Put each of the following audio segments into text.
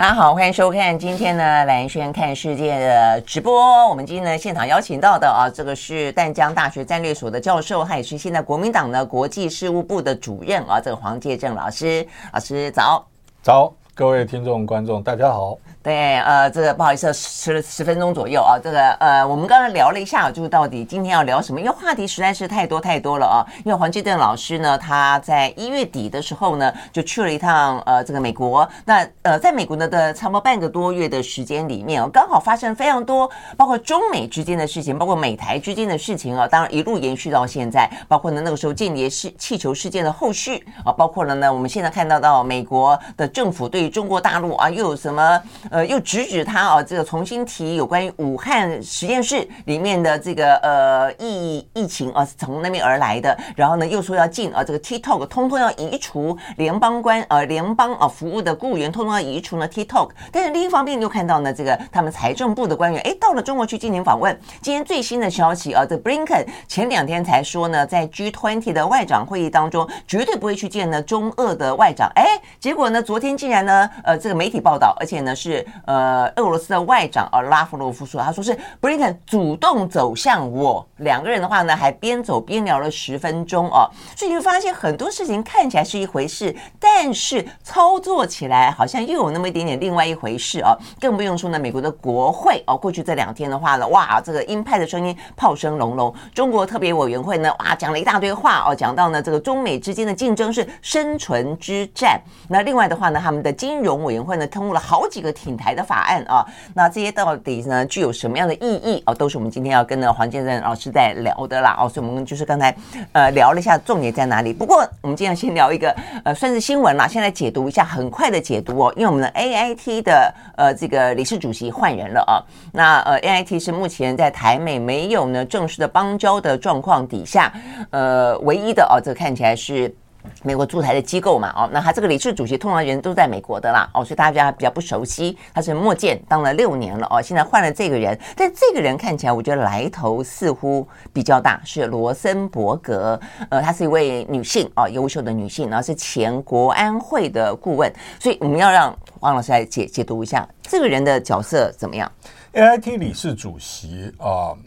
大家好，欢迎收看今天呢蓝轩看世界的直播。我们今天呢现场邀请到的啊，这个是淡江大学战略所的教授，他也是现在国民党的国际事务部的主任啊，这个黄介正老师。老师早，早，各位听众观众大家好。对，呃，这个不好意思，迟了十分钟左右啊。这个呃，我们刚刚聊了一下，就是到底今天要聊什么？因为话题实在是太多太多了啊。因为黄继正老师呢，他在一月底的时候呢，就去了一趟呃这个美国。那呃，在美国呢的差不多半个多月的时间里面啊，刚好发生非常多，包括中美之间的事情，包括美台之间的事情啊。当然一路延续到现在，包括呢那个时候间谍事气球事件的后续啊，包括了呢我们现在看到到美国的政府对于中国大陆啊又有什么？呃，又直指他啊，这个重新提有关于武汉实验室里面的这个呃疫疫情啊，是从那边而来的。然后呢，又说要禁啊，这个 TikTok 通通要移除联邦官呃联邦啊服务的雇员，通通要移除呢 TikTok。但是另一方面又看到呢，这个他们财政部的官员哎，到了中国去进行访问。今天最新的消息啊，这 Blinken 前两天才说呢，在 G20 的外长会议当中，绝对不会去见呢中俄的外长。哎，结果呢，昨天竟然呢，呃，呃这个媒体报道，而且。呢是呃俄罗斯的外长啊拉夫罗夫说，他说是布林肯主动走向我，两个人的话呢还边走边聊了十分钟哦，所以你会发现很多事情看起来是一回事，但是操作起来好像又有那么一点点另外一回事哦，更不用说呢美国的国会哦，过去这两天的话呢，哇这个鹰派的声音炮声隆隆，中国特别委员会呢哇讲了一大堆话哦，讲到呢这个中美之间的竞争是生存之战，那另外的话呢他们的金融委员会呢通过了好。几个挺台的法案啊，那这些到底呢具有什么样的意义啊？都是我们今天要跟呢黄介正老师在聊的啦。哦，所以我们就是刚才呃聊了一下重点在哪里。不过我们今天先聊一个呃算是新闻啦，先来解读一下，很快的解读哦。因为我们的 AIT 的呃这个理事主席换人了啊。那呃 AIT 是目前在台美没有呢正式的邦交的状况底下，呃唯一的哦，这看起来是。美国驻台的机构嘛，哦，那他这个理事主席通常人都在美国的啦，哦，所以大家比较不熟悉。他是莫健当了六年了，哦，现在换了这个人，但这个人看起来我觉得来头似乎比较大，是罗森伯格，呃，她是一位女性，哦，优秀的女性，然后是前国安会的顾问，所以我们要让汪老师来解解读一下这个人的角色怎么样？AIT 理事主席啊。呃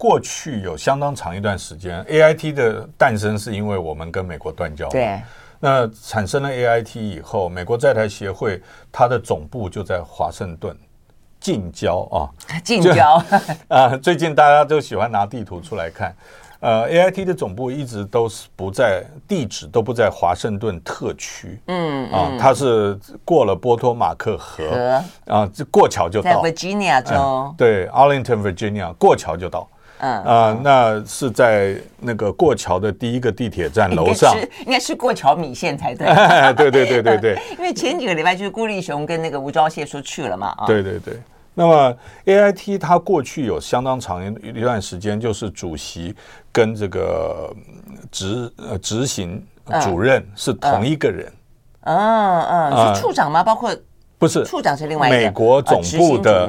过去有相当长一段时间，AIT 的诞生是因为我们跟美国断交。对，那产生了 AIT 以后，美国在台协会它的总部就在华盛顿，近郊啊，近郊 啊。最近大家都喜欢拿地图出来看。呃，AIT 的总部一直都是不在地址都不在华盛顿特区，嗯啊，它是过了波托马克河啊，这过桥就到。在 Virginia 州，对，Arlington Virginia 过桥就到。嗯啊，那是在那个过桥的第一个地铁站楼上，应该是应该是过桥米线才对。对对对对对，因为前几个礼拜就是顾立雄跟那个吴钊燮说去了嘛啊。对对对。那么，AIT 它过去有相当长一段时间，就是主席跟这个执呃执行主任是同一个人。嗯嗯，是处长吗？包括不是处长是另外一个美国总部的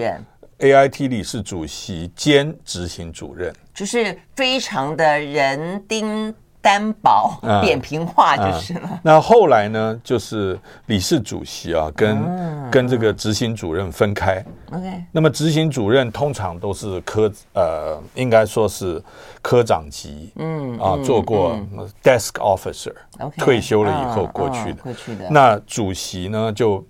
AIT 理事主席兼执行主任，就是非常的人丁。担保扁平化就是了。那后来呢，就是理事主席啊，跟跟这个执行主任分开。OK。那么执行主任通常都是科呃，应该说是科长级，嗯啊，做过 desk officer，退休了以后过去的。过去的。那主席呢，就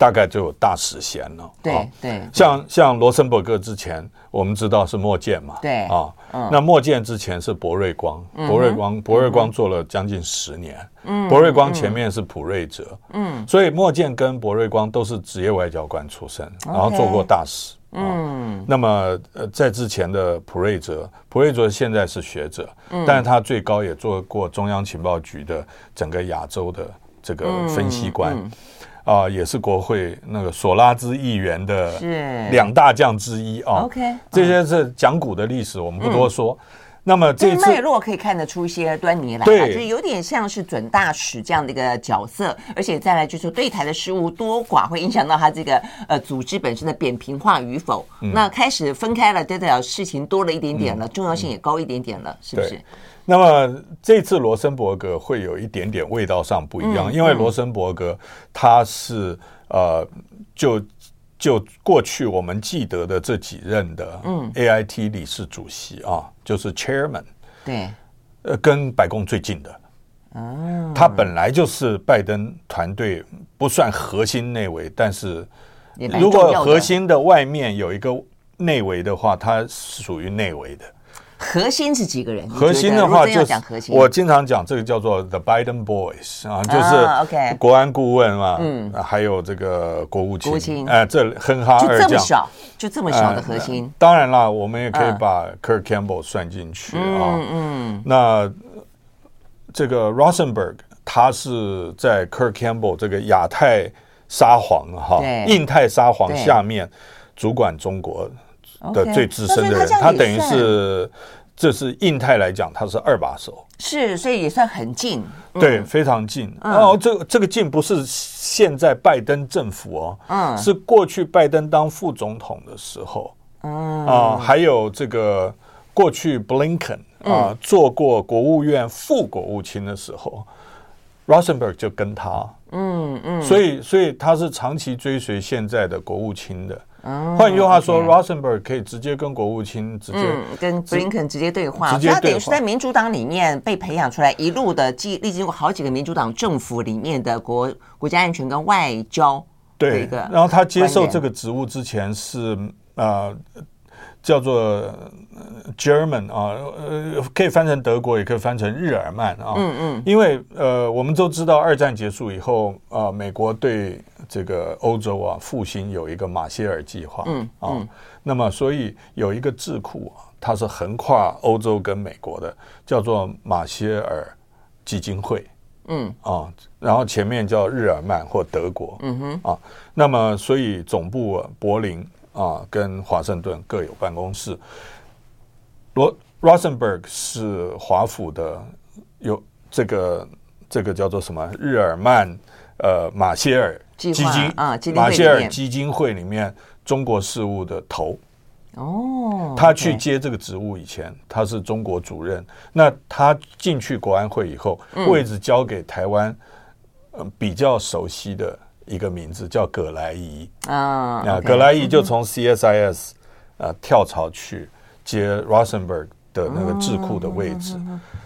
大概就有大使衔了。对对。像像罗森伯格之前，我们知道是莫建嘛。对啊。那莫建之前是博瑞光，博瑞光，博瑞光做了将近十年。嗯，博瑞光前面是普瑞哲。嗯，所以莫建跟博瑞光都是职业外交官出身，然后做过大使。嗯，那么呃，在之前的普瑞哲，普瑞哲现在是学者，但是他最高也做过中央情报局的整个亚洲的这个分析官。啊，也是国会那个索拉兹议员的两大将之一啊。OK，这些是讲古的历史，我们不多说。那么这次脉络可以看得出一些端倪来，对，就有点像是准大使这样的一个角色，而且再来就是对台的事务多寡会影响到他这个呃组织本身的扁平化与否。那开始分开了，代表事情多了一点点了，重要性也高一点点了，是不是？那么这次罗森伯格会有一点点味道上不一样，嗯、因为罗森伯格他是呃，就就过去我们记得的这几任的嗯。AIT 理事主席啊，就是 Chairman 对，呃，跟白宫最近的，嗯，他本来就是拜登团队不算核心内围，但是如果核心的外面有一个内围的话，他是属于内围的。核心是几个人？核心的话就是我经常讲这个叫做 The Biden Boys 啊，就是国安顾问嘛，嗯，还有这个国务卿，哎，这哼哈二将，就这么小，就这么小的核心。当然了，我们也可以把 Kirk Campbell 算进去啊。嗯嗯。那这个 Rosenberg 他是在 Kirk Campbell 这个亚太沙皇哈，印太沙皇下面主管中国。的最资深的人，他等于是，这是印太来讲，他是二把手，是，所以也算很近，对，非常近。哦，这这个近不是现在拜登政府哦，嗯，是过去拜登当副总统的时候，嗯啊，还有这个过去 Blinken 啊做过国务院副国务卿的时候，Rosenberg 就跟他，嗯嗯，所以所以他是长期追随现在的国务卿的。换句话说，Rosenberg 可以直接跟国务卿直接跟布林肯直接对话，他等于是在民主党里面被培养出来，一路的经历经过好几个民主党政府里面的国国家安全跟外交。对，然后他接受这个职务之前是呃。叫做 German 啊，呃，可以翻成德国，也可以翻成日耳曼啊。嗯嗯。因为呃，我们都知道二战结束以后啊，美国对这个欧洲啊复兴有一个马歇尔计划。嗯啊，那么所以有一个智库啊，它是横跨欧洲跟美国的，叫做马歇尔基金会。嗯啊，然后前面叫日耳曼或德国。嗯哼。啊，那么所以总部柏林。啊，跟华盛顿各有办公室。罗 Rosenberg 是华府的，有这个这个叫做什么日耳曼呃马歇尔基金啊，马歇尔基金会里面中国事务的头。哦，他去接这个职务以前，他是中国主任。那他进去国安会以后，位置交给台湾，嗯，比较熟悉的。一个名字叫葛莱仪啊，那葛莱仪就从 CSIS 啊跳槽去接 Rosenberg 的那个智库的位置。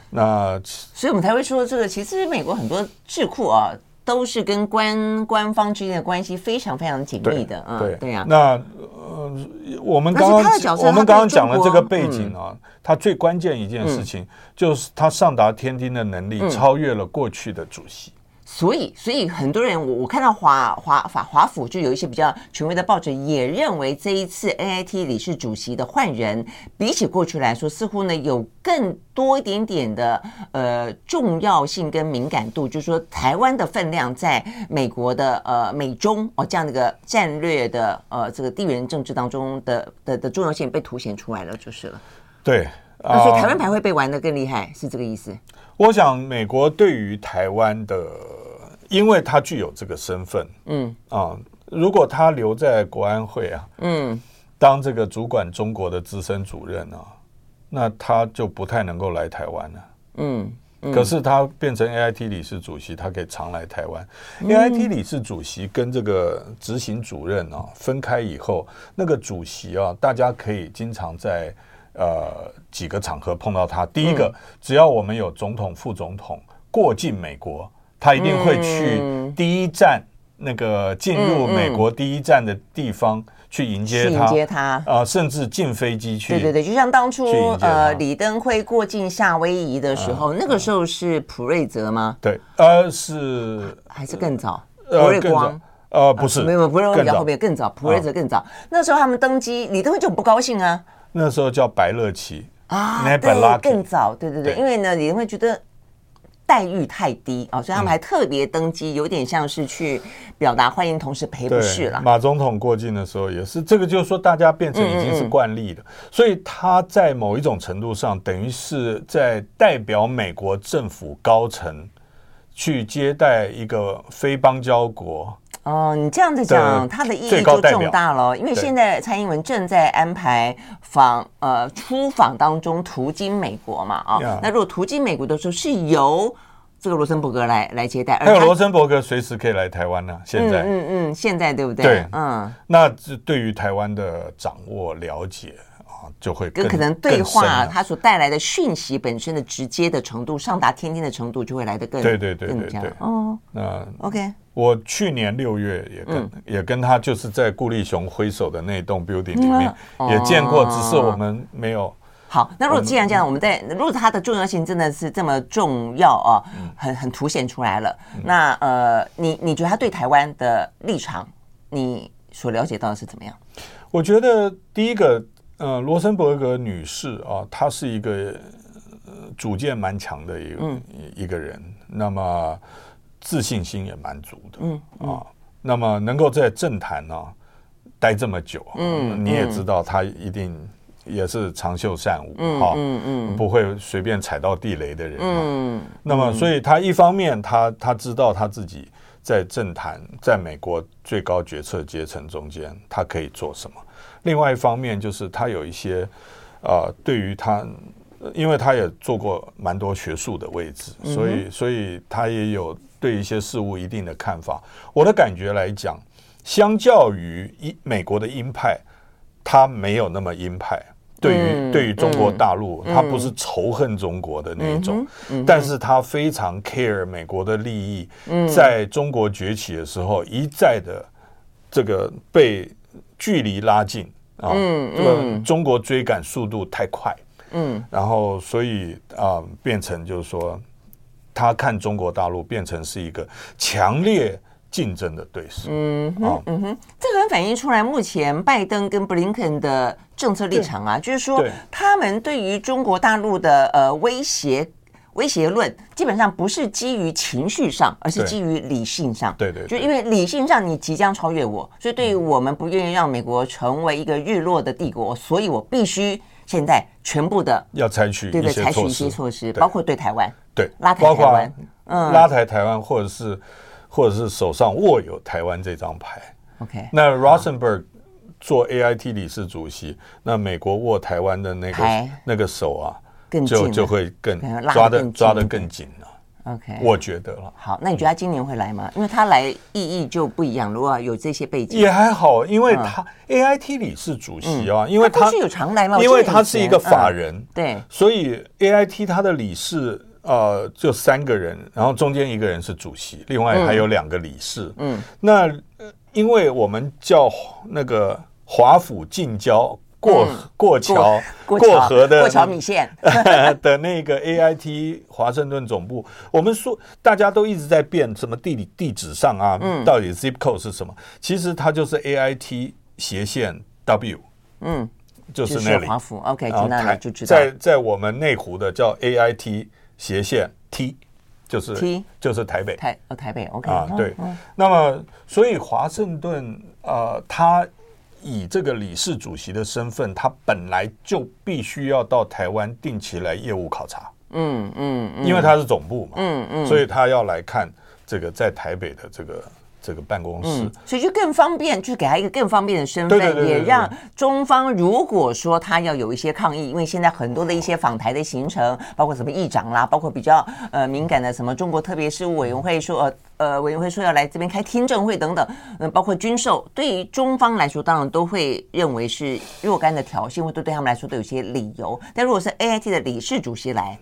那所以我们才会说，这个其实美国很多智库啊，都是跟官官方之间的关系非常非常紧密的。对对呀。那呃，我们刚刚我们刚刚讲了这个背景啊，他最关键一件事情就是他上达天听的能力超越了过去的主席。所以，所以很多人，我我看到华华法华府就有一些比较权威的报纸也认为，这一次 NIT 理事主席的换人，比起过去来说，似乎呢有更多一点点的呃重要性跟敏感度，就是说台湾的分量在美国的呃美中哦这样的一个战略的呃这个地缘政治当中的的的重要性被凸显出来了，就是了。对，呃，所以台湾牌会被玩的更厉害，是这个意思？我想，美国对于台湾的。因为他具有这个身份，嗯啊，如果他留在国安会啊，嗯，当这个主管中国的资深主任啊，那他就不太能够来台湾了，嗯，嗯，可是他变成 AIT 理事主席，他可以常来台湾。嗯、AIT 理事主席跟这个执行主任啊分开以后，那个主席啊，大家可以经常在呃几个场合碰到他。第一个，嗯、只要我们有总统、副总统过境美国。他一定会去第一站，那个进入美国第一站的地方去迎接他，迎接他啊，甚至进飞机去。对对对，就像当初呃李登辉过境夏威夷的时候，那个时候是普瑞泽吗？对，呃，是还是更早？普瑞光？呃，不是，没有，普瑞光比较后面更早，普瑞泽更早。那时候他们登机，李登辉就很不高兴啊。那时候叫白乐琪啊，对，更早，对对对，因为呢，李登辉觉得。待遇太低啊，所以他们还特别登机，有点像是去表达欢迎，同时赔不是了。马总统过境的时候也是，这个就是说大家变成已经是惯例了，嗯嗯，所以他在某一种程度上，等于是在代表美国政府高层去接待一个非邦交国。哦，你这样子讲，它的意义就重大了。因为现在蔡英文正在安排访呃出访当中途经美国嘛啊，哦、那如果途经美国的时候是由这个罗森伯格来来接待，还有罗森伯格随时可以来台湾呢、啊。现在，嗯嗯，现在对不对？对，嗯，那这对于台湾的掌握了解。就会跟可能对话，它所带来的讯息本身的直接的程度，上达天天的程度，就会来得更对对对对对，对哦。那 OK，我去年六月也跟、嗯、也跟他就是在顾立雄挥手的那栋 building 里面、嗯、也见过，只是我们没有。好，那如果既然这样，我们在如果它的重要性真的是这么重要啊，很很凸显出来了。嗯、那呃，你你觉得他对台湾的立场，你所了解到的是怎么样？我觉得第一个。呃，罗森伯格女士啊，她是一个、呃、主见蛮强的一个、嗯、一个人，那么自信心也蛮足的，嗯，嗯。啊，那么能够在政坛呢、啊、待这么久，嗯，你也知道她一定也是长袖善舞，嗯嗯嗯，嗯。不会随便踩到地雷的人，嗯，那么所以她一方面她她知道她自己在政坛，在美国最高决策阶层中间，她可以做什么。另外一方面就是他有一些，啊、呃，对于他，因为他也做过蛮多学术的位置，所以所以他也有对一些事物一定的看法。我的感觉来讲，相较于一美国的鹰派，他没有那么鹰派。对于对于中国大陆，他不是仇恨中国的那一种，但是他非常 care 美国的利益，在中国崛起的时候，一再的这个被。距离拉近啊，这个中国追赶速度太快，嗯，然后所以啊，变成就是说，他看中国大陆变成是一个强烈竞争的对手，嗯哼，嗯哼，这个很反映出来目前拜登跟布林肯的政策立场啊，就是说他们对于中国大陆的呃威胁。威胁论基本上不是基于情绪上，而是基于理性上。对对，就因为理性上你即将超越我，所以对于我们不愿意让美国成为一个日落的帝国，所以我必须现在全部的要采取对对，采取一些措施，包括对台湾，对拉抬台湾，嗯，拉抬台湾，或者是或者是手上握有台湾这张牌。OK，那 Rosenberg 做 AIT 理事主席，那美国握台湾的那个那个手啊。就就会更抓的抓的更紧了。OK，我觉得了。好，那你觉得他今年会来吗？因为他来意义就不一样。如果有这些背景，也还好，因为他 AIT 理事主席啊，因为他是有常来嘛，因为他是一个法人，对，所以 AIT 他的理事呃就三个人，然后中间一个人是主席，另外还有两个理事。嗯，那因为我们叫那个华府近郊。过过桥过河的过桥米线 的那个 A I T 华盛顿总部，我们说大家都一直在变什么地理地址上啊，到底 zip code 是什么？其实它就是 A I T 斜线 W，嗯，就是那里。华府 OK，就那里就知道。在在我们内湖的叫 A I T 斜线 T，就是 T 就是台北台台北 OK 啊对。那么所以华盛顿呃它。以这个理事主席的身份，他本来就必须要到台湾定期来业务考察，嗯嗯，因为他是总部嘛，嗯嗯，所以他要来看这个在台北的这个。这个办公室，嗯，所以就更方便，就是给他一个更方便的身份，也让中方如果说他要有一些抗议，因为现在很多的一些访台的行程，包括什么议长啦，包括比较呃敏感的什么中国特别事务委员会说呃呃委员会说要来这边开听证会等等，嗯、呃，包括军售，对于中方来说，当然都会认为是若干的挑衅，或者对他们来说都有些理由。但如果是 AIT 的理事主席来。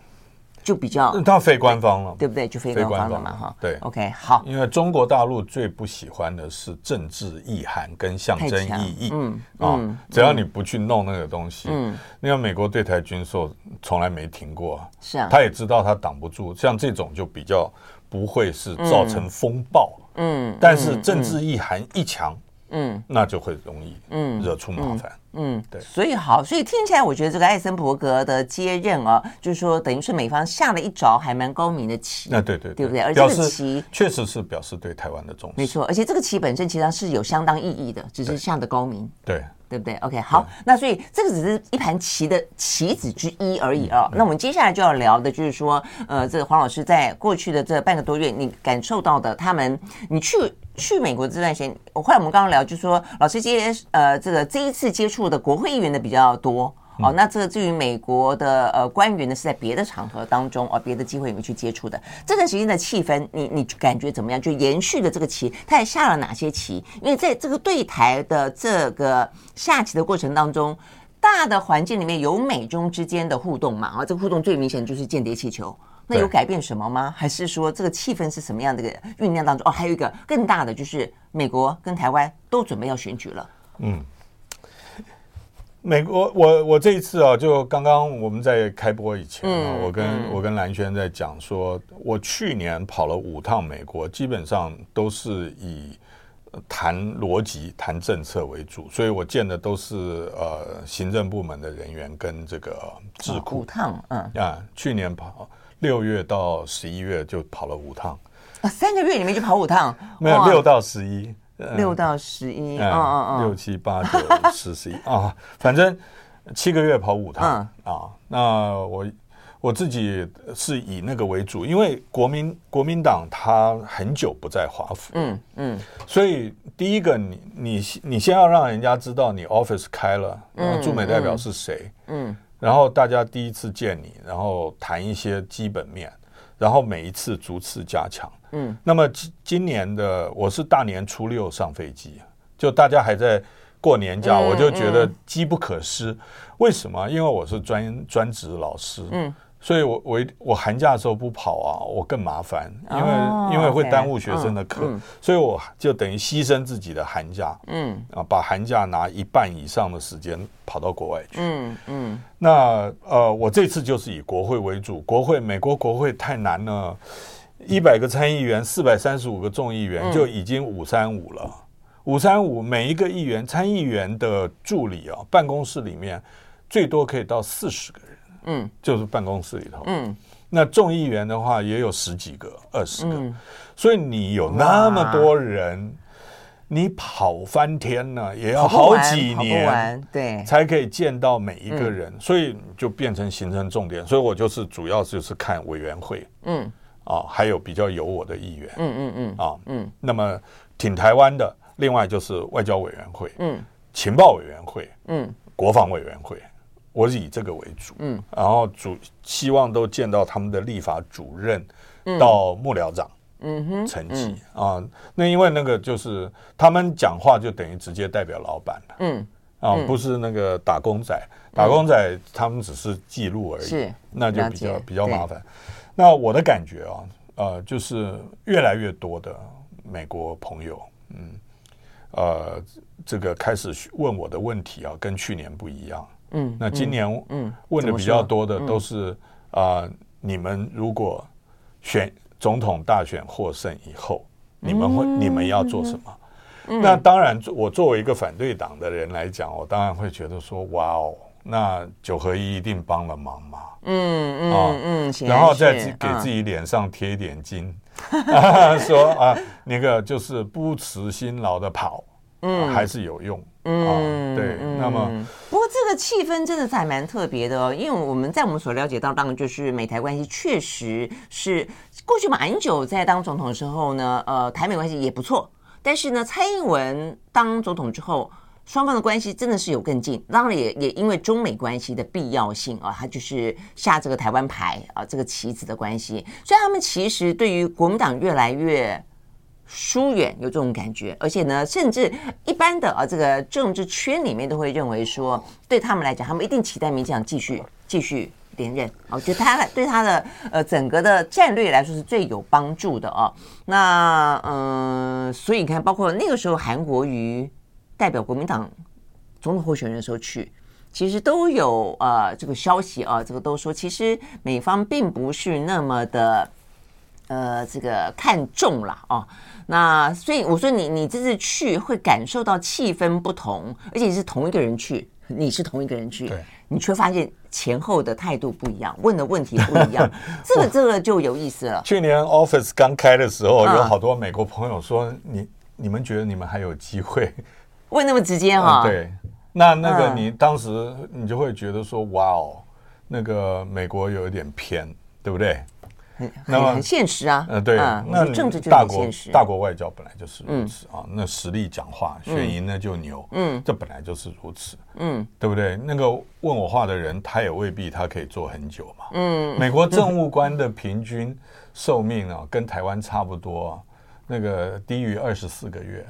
就比较，他非官方了，对不对？就非官方了嘛，哈。对，OK，好。因为中国大陆最不喜欢的是政治意涵跟象征意义，嗯啊，只要你不去弄那个东西，嗯，因为美国对台军售从来没停过，是啊，他也知道他挡不住，像这种就比较不会是造成风暴，嗯，但是政治意涵一强，嗯，那就会容易嗯惹出麻烦。嗯，对，所以好，所以听起来我觉得这个艾森伯格的接任啊，就是说等于是美方下了一招还蛮高明的棋。那对对对不对？而这个棋确实是表示对台湾的重视。没错，而且这个棋本身其实上是有相当意义的，只是下的高明。对。对不对？OK，好，那所以这个只是一盘棋的棋子之一而已啊。那我们接下来就要聊的就是说，呃，这个黄老师在过去的这半个多月，你感受到的，他们，你去去美国这段时间，我后来我们刚刚聊，就是说老师接呃这个这一次接触的国会议员的比较多。哦，那这个至于美国的呃官员呢，是在别的场合当中，哦，别的机会里面去接触的。这段时间的气氛，你你感觉怎么样？就延续的这个棋，他还下了哪些棋？因为在这个对台的这个下棋的过程当中，大的环境里面有美中之间的互动嘛？啊，这个互动最明显就是间谍气球。那有改变什么吗？还是说这个气氛是什么样的酝酿当中？哦，还有一个更大的就是美国跟台湾都准备要选举了。嗯。美国，我我这一次啊，就刚刚我们在开播以前啊，我跟我跟兰轩在讲说，我去年跑了五趟美国，基本上都是以谈逻辑、谈政策为主，所以我见的都是呃行政部门的人员跟这个智库。五趟，嗯啊，去年跑六月到十一月就跑了五趟。啊，三个月里面就跑五趟，没有六到十一。六到十一，嗯嗯嗯，六七八九十十一啊，反正七个月跑五趟啊。那我我自己是以那个为主，因为国民国民党他很久不在华府，嗯嗯，所以第一个你你你先要让人家知道你 office 开了，驻美代表是谁，嗯，然后大家第一次见你，然后谈一些基本面，然后每一次逐次加强。嗯，那么今今年的我是大年初六上飞机，就大家还在过年假，我就觉得机不可失。为什么？因为我是专专职老师，嗯，所以我我我寒假的时候不跑啊，我更麻烦，因为因为会耽误学生的课，所以我就等于牺牲自己的寒假，嗯啊，把寒假拿一半以上的时间跑到国外去，嗯嗯。那呃，我这次就是以国会为主，国会美国国会太难了。一百个参议员，四百三十五个众议员，就已经五三五了。五三五，每一个议员、参议员的助理啊，办公室里面最多可以到四十个人。嗯，就是办公室里头。嗯，那众议员的话也有十几个、二十个。嗯，所以你有那么多人，你跑翻天呢，也要好几年，对，才可以见到每一个人。所以就变成形成重点。所以我就是主要就是看委员会。嗯。啊，还有比较有我的议员，嗯嗯嗯，啊，嗯，那么挺台湾的，另外就是外交委员会，嗯，情报委员会，嗯，国防委员会，我是以这个为主，嗯，然后主希望都见到他们的立法主任到幕僚长，嗯哼，层级啊，那因为那个就是他们讲话就等于直接代表老板了，嗯，啊，不是那个打工仔，打工仔他们只是记录而已，是，那就比较比较麻烦。那我的感觉啊，呃，就是越来越多的美国朋友，嗯，呃，这个开始问我的问题啊，跟去年不一样。嗯，那今年嗯问的比较多的都是啊、呃，你们如果选总统大选获胜以后，你们会你们要做什么？那当然，我作为一个反对党的人来讲，我当然会觉得说，哇哦。那九合一一定帮了忙嘛？嗯嗯嗯，嗯然后再给自己脸上贴一点金，嗯、说啊，那个就是不辞辛劳的跑，嗯、啊，还是有用，嗯、啊，对。嗯、那么，不过这个气氛真的是还蛮特别的哦，因为我们在我们所了解到，当然就是美台关系确实是过去马英九在当总统的时候呢，呃，台美关系也不错，但是呢，蔡英文当总统之后。双方的关系真的是有更近，当然也也因为中美关系的必要性啊，他就是下这个台湾牌啊，这个棋子的关系，所以他们其实对于国民党越来越疏远有这种感觉，而且呢，甚至一般的啊这个政治圈里面都会认为说，对他们来讲，他们一定期待民进党继续继续连任我，觉得他对他的呃整个的战略来说是最有帮助的啊。那嗯、所以你看，包括那个时候韩国瑜。代表国民党总统候选人的时候去，其实都有呃这个消息啊，这个都说其实美方并不是那么的呃这个看重了哦。那所以我说你你这次去会感受到气氛不同，而且是同一个人去，你是同一个人去，对，你却发现前后的态度不一样，问的问题不一样，这个这个就有意思了。去年 Office 刚开的时候，有好多美国朋友说你。你们觉得你们还有机会？问那么直接哈、哦嗯？对，那那个你当时你就会觉得说，哇哦，那个美国有一点偏，对不对？很很很现实啊。呃，对。嗯、那政治就大国现实，大国外交本来就是如此、嗯、啊。那实力讲话，选赢了就牛。嗯，这本来就是如此。嗯，对不对？那个问我话的人，他也未必他可以做很久嘛。嗯，美国政务官的平均寿命啊，跟台湾差不多、啊。那个低于二十四个月，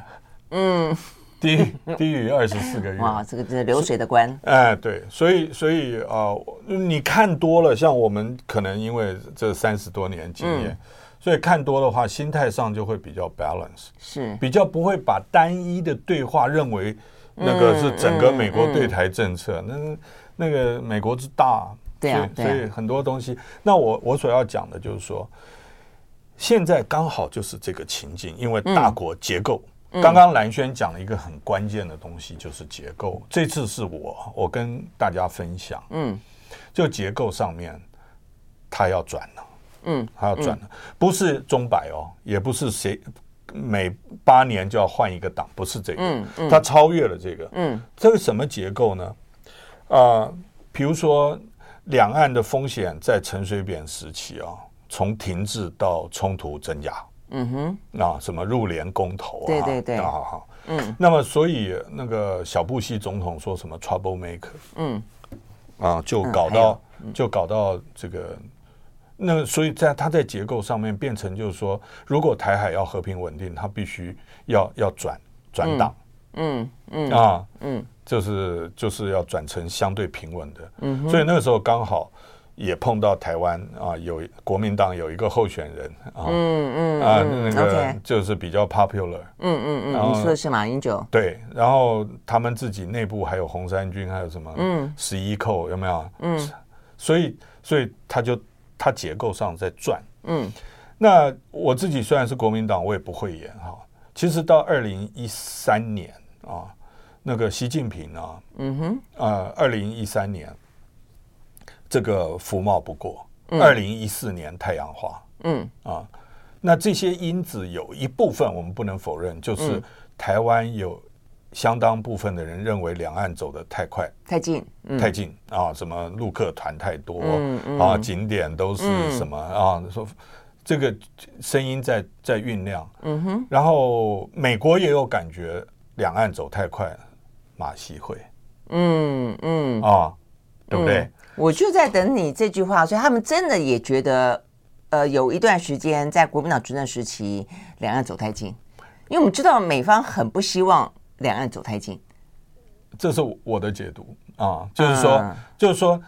嗯，低低于二十四个月，哇，这个这流水的关，哎，对，所以所以啊、呃，你看多了，像我们可能因为这三十多年经验，嗯、所以看多的话，心态上就会比较 balance，是。比较不会把单一的对话认为那个是整个美国对台政策，嗯、那那个美国之大，对啊，所以很多东西，那我我所要讲的就是说。现在刚好就是这个情境，因为大国结构。刚刚蓝轩讲了一个很关键的东西，就是结构。这次是我我跟大家分享，嗯，就结构上面，他要转了，嗯，他要转了，不是钟摆哦，也不是谁每八年就要换一个党，不是这个，嗯，他超越了这个，嗯，这个什么结构呢？啊，比如说两岸的风险在陈水扁时期啊。从停滞到冲突增加，嗯哼，啊，什么入联公投啊，对对对，好好，嗯，那么所以那个小布希总统说什么 trouble maker，嗯，啊，就搞到就搞到这个，那所以在他在结构上面变成就是说，如果台海要和平稳定，他必须要要转转党，嗯。嗯啊嗯，就是就是要转成相对平稳的，嗯，所以那个时候刚好。也碰到台湾啊，有国民党有一个候选人啊，嗯嗯啊，那个就是比较 popular，嗯嗯嗯，你说的是马英九？对，然后他们自己内部还有红三军，还有什么，嗯，十一扣有没有？嗯，所以所以他就他结构上在转，嗯，那我自己虽然是国民党，我也不会演哈。其实到二零一三年啊，那个习近平啊，嗯哼，啊，二零一三年。这个福茂不过，二零一四年太阳花，嗯。啊，那这些因子有一部分我们不能否认，就是台湾有相当部分的人认为两岸走得太快、太近、太近啊，什么陆客团太多啊，景点都是什么啊，说这个声音在在酝酿，嗯哼，然后美国也有感觉两岸走太快，马习会，嗯嗯。啊，对不对？我就在等你这句话，所以他们真的也觉得，呃，有一段时间在国民党执政时期，两岸走太近，因为我们知道美方很不希望两岸走太近。这是我的解读啊，就是说，嗯、就是说，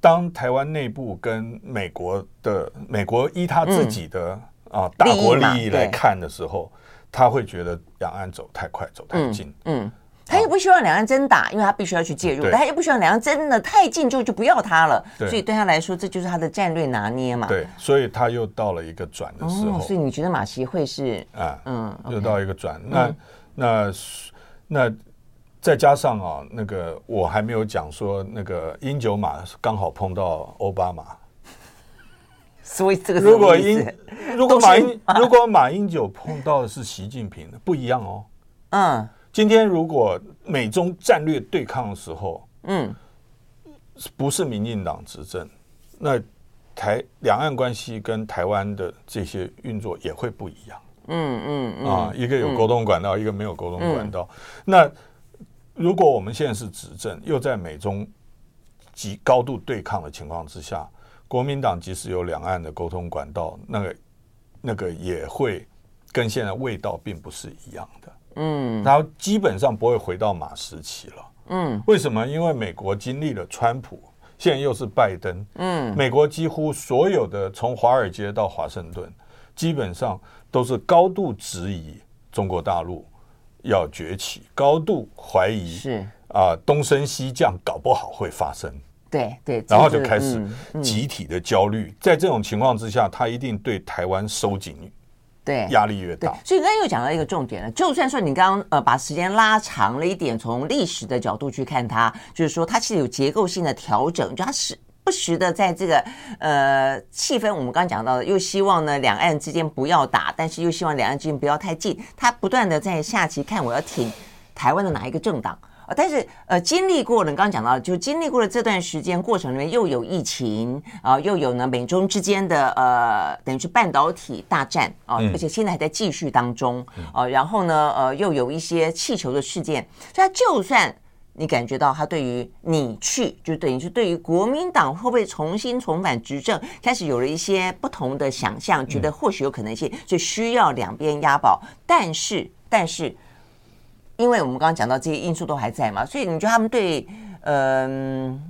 当台湾内部跟美国的美国依他自己的、嗯、啊大国利益来看的时候，他会觉得两岸走太快，走太近，嗯。嗯他也不希望两岸真打，因为他必须要去介入；但他也不希望两岸真的太近，就就不要他了。所以对他来说，这就是他的战略拿捏嘛。对，所以他又到了一个转的时候。所以你觉得马习会是啊？嗯，又到一个转。那那那再加上啊，那个我还没有讲说，那个英九马刚好碰到欧巴马。所以这个如果英如果马英如果马英九碰到的是习近平，不一样哦。嗯。今天如果美中战略对抗的时候，嗯，不是民进党执政，那台两岸关系跟台湾的这些运作也会不一样。嗯嗯，嗯啊，一个有沟通管道，嗯、一个没有沟通管道。嗯、那如果我们现在是执政，又在美中极高度对抗的情况之下，国民党即使有两岸的沟通管道，那个那个也会跟现在味道并不是一样的。嗯，然后基本上不会回到马时期了。嗯，为什么？因为美国经历了川普，现在又是拜登。嗯，美国几乎所有的从华尔街到华盛顿，基本上都是高度质疑中国大陆要崛起，高度怀疑是啊东升西降，搞不好会发生。对对，然后就开始集体的焦虑。在这种情况之下，他一定对台湾收紧，对压力越大。所以刚刚又讲到一个重点了，就算说你刚刚呃把时间拉长了一点，从历史的角度去看它，就是说它其实有结构性的调整，就它是。不时的在这个呃气氛，我们刚刚讲到的，又希望呢两岸之间不要打，但是又希望两岸之间不要太近。他不断的在下棋看我要挺台湾的哪一个政党啊？但是呃经历过了，刚刚讲到，就经历过了这段时间过程里面，又有疫情啊，又有呢美中之间的呃等于是半导体大战啊，而且现在还在继续当中啊。然后呢呃又有一些气球的事件，所以他就算。你感觉到他对于你去，就等于是对于国民党会不会重新重返执政，开始有了一些不同的想象，觉得或许有可能性，就需要两边押宝。但是，但是，因为我们刚刚讲到这些因素都还在嘛，所以你觉得他们对嗯、呃、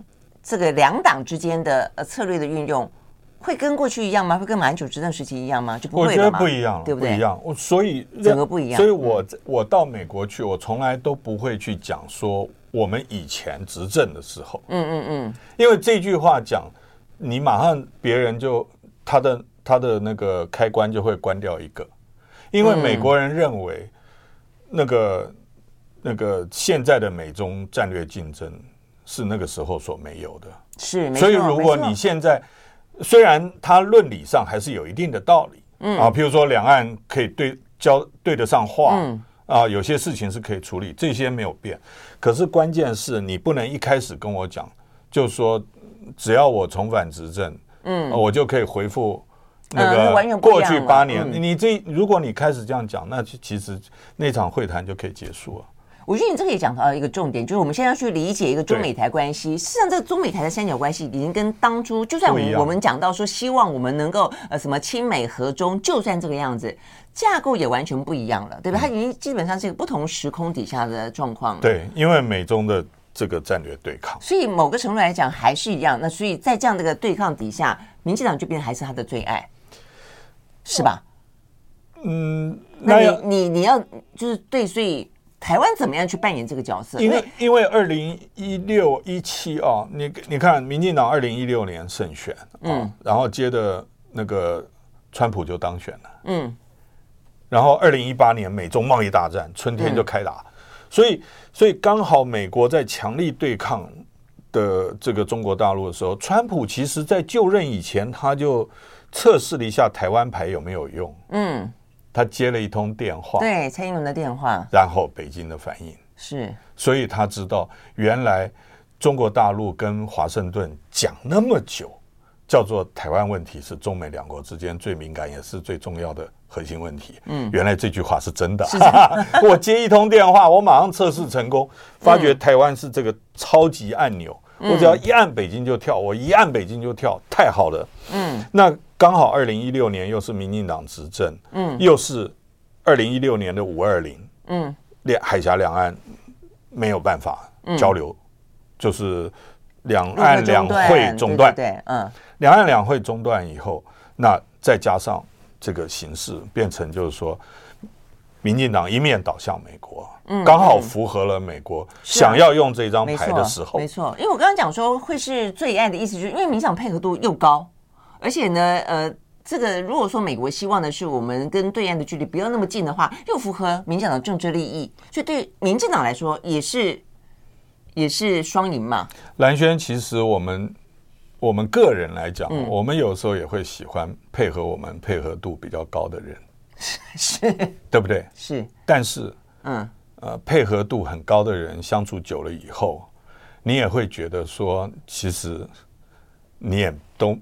这个两党之间的呃策略的运用，会跟过去一样吗？会跟马英九执政时期一样吗？就不会？我觉得不一样，对不对？不一样。我所以整个不一样。所以我我到美国去，我从来都不会去讲说。我们以前执政的时候，嗯嗯嗯，因为这句话讲，你马上别人就他的他的那个开关就会关掉一个，因为美国人认为那个那个现在的美中战略竞争是那个时候所没有的，是，所以如果你现在虽然它论理上还是有一定的道理，嗯啊，譬如说两岸可以对交对得上话。啊，有些事情是可以处理，这些没有变。可是关键是你不能一开始跟我讲，就是说只要我重返执政，嗯，我就可以回复那个过去八年。你这如果你开始这样讲，那其实那场会谈就可以结束了。我觉得你这个也讲到一个重点，就是我们现在要去理解一个中美台关系。事实上，这个中美台的三角关系已经跟当初，就算我们我们讲到说希望我们能够呃什么亲美和中，就算这个样子。架构也完全不一样了，对吧？它已经基本上是一个不同时空底下的状况。对，因为美中的这个战略对抗，所以某个程度来讲还是一样。那所以在这样的一个对抗底下，民进党就变成还是他的最爱，是吧？嗯，那你你你要就是对，所以台湾怎么样去扮演这个角色？因为因为二零一六一七啊，你你看民进党二零一六年胜选，嗯，然后接着那个川普就当选了，嗯。然后，二零一八年美中贸易大战春天就开打，所以，所以刚好美国在强力对抗的这个中国大陆的时候，川普其实在就任以前，他就测试了一下台湾牌有没有用。嗯，他接了一通电话，对蔡英文的电话，然后北京的反应。是，所以他知道原来中国大陆跟华盛顿讲那么久，叫做台湾问题是中美两国之间最敏感也是最重要的。核心问题，嗯，原来这句话是真的。我接一通电话，我马上测试成功，发觉台湾是这个超级按钮，我只要一按北京就跳，我一按北京就跳，太好了。嗯，那刚好二零一六年又是民进党执政，嗯，又是二零一六年的五二零，嗯，两海峡两岸没有办法交流，就是两岸两会中断，对，嗯，两岸两会中断以后，那再加上。这个形势变成就是说，民进党一面倒向美国，嗯，刚好符合了美国想要用这张牌的时候。没错，因为我刚刚讲说会是最爱的意思，就是因为民想配合度又高，而且呢，呃，这个如果说美国希望的是我们跟对岸的距离不要那么近的话，又符合民进党的政治利益，所以对民进党来说也是也是双赢嘛。蓝轩，其实我们。我们个人来讲，嗯、我们有时候也会喜欢配合我们配合度比较高的人，是，对不对？是。但是，嗯，呃，配合度很高的人相处久了以后，你也会觉得说，其实你也都，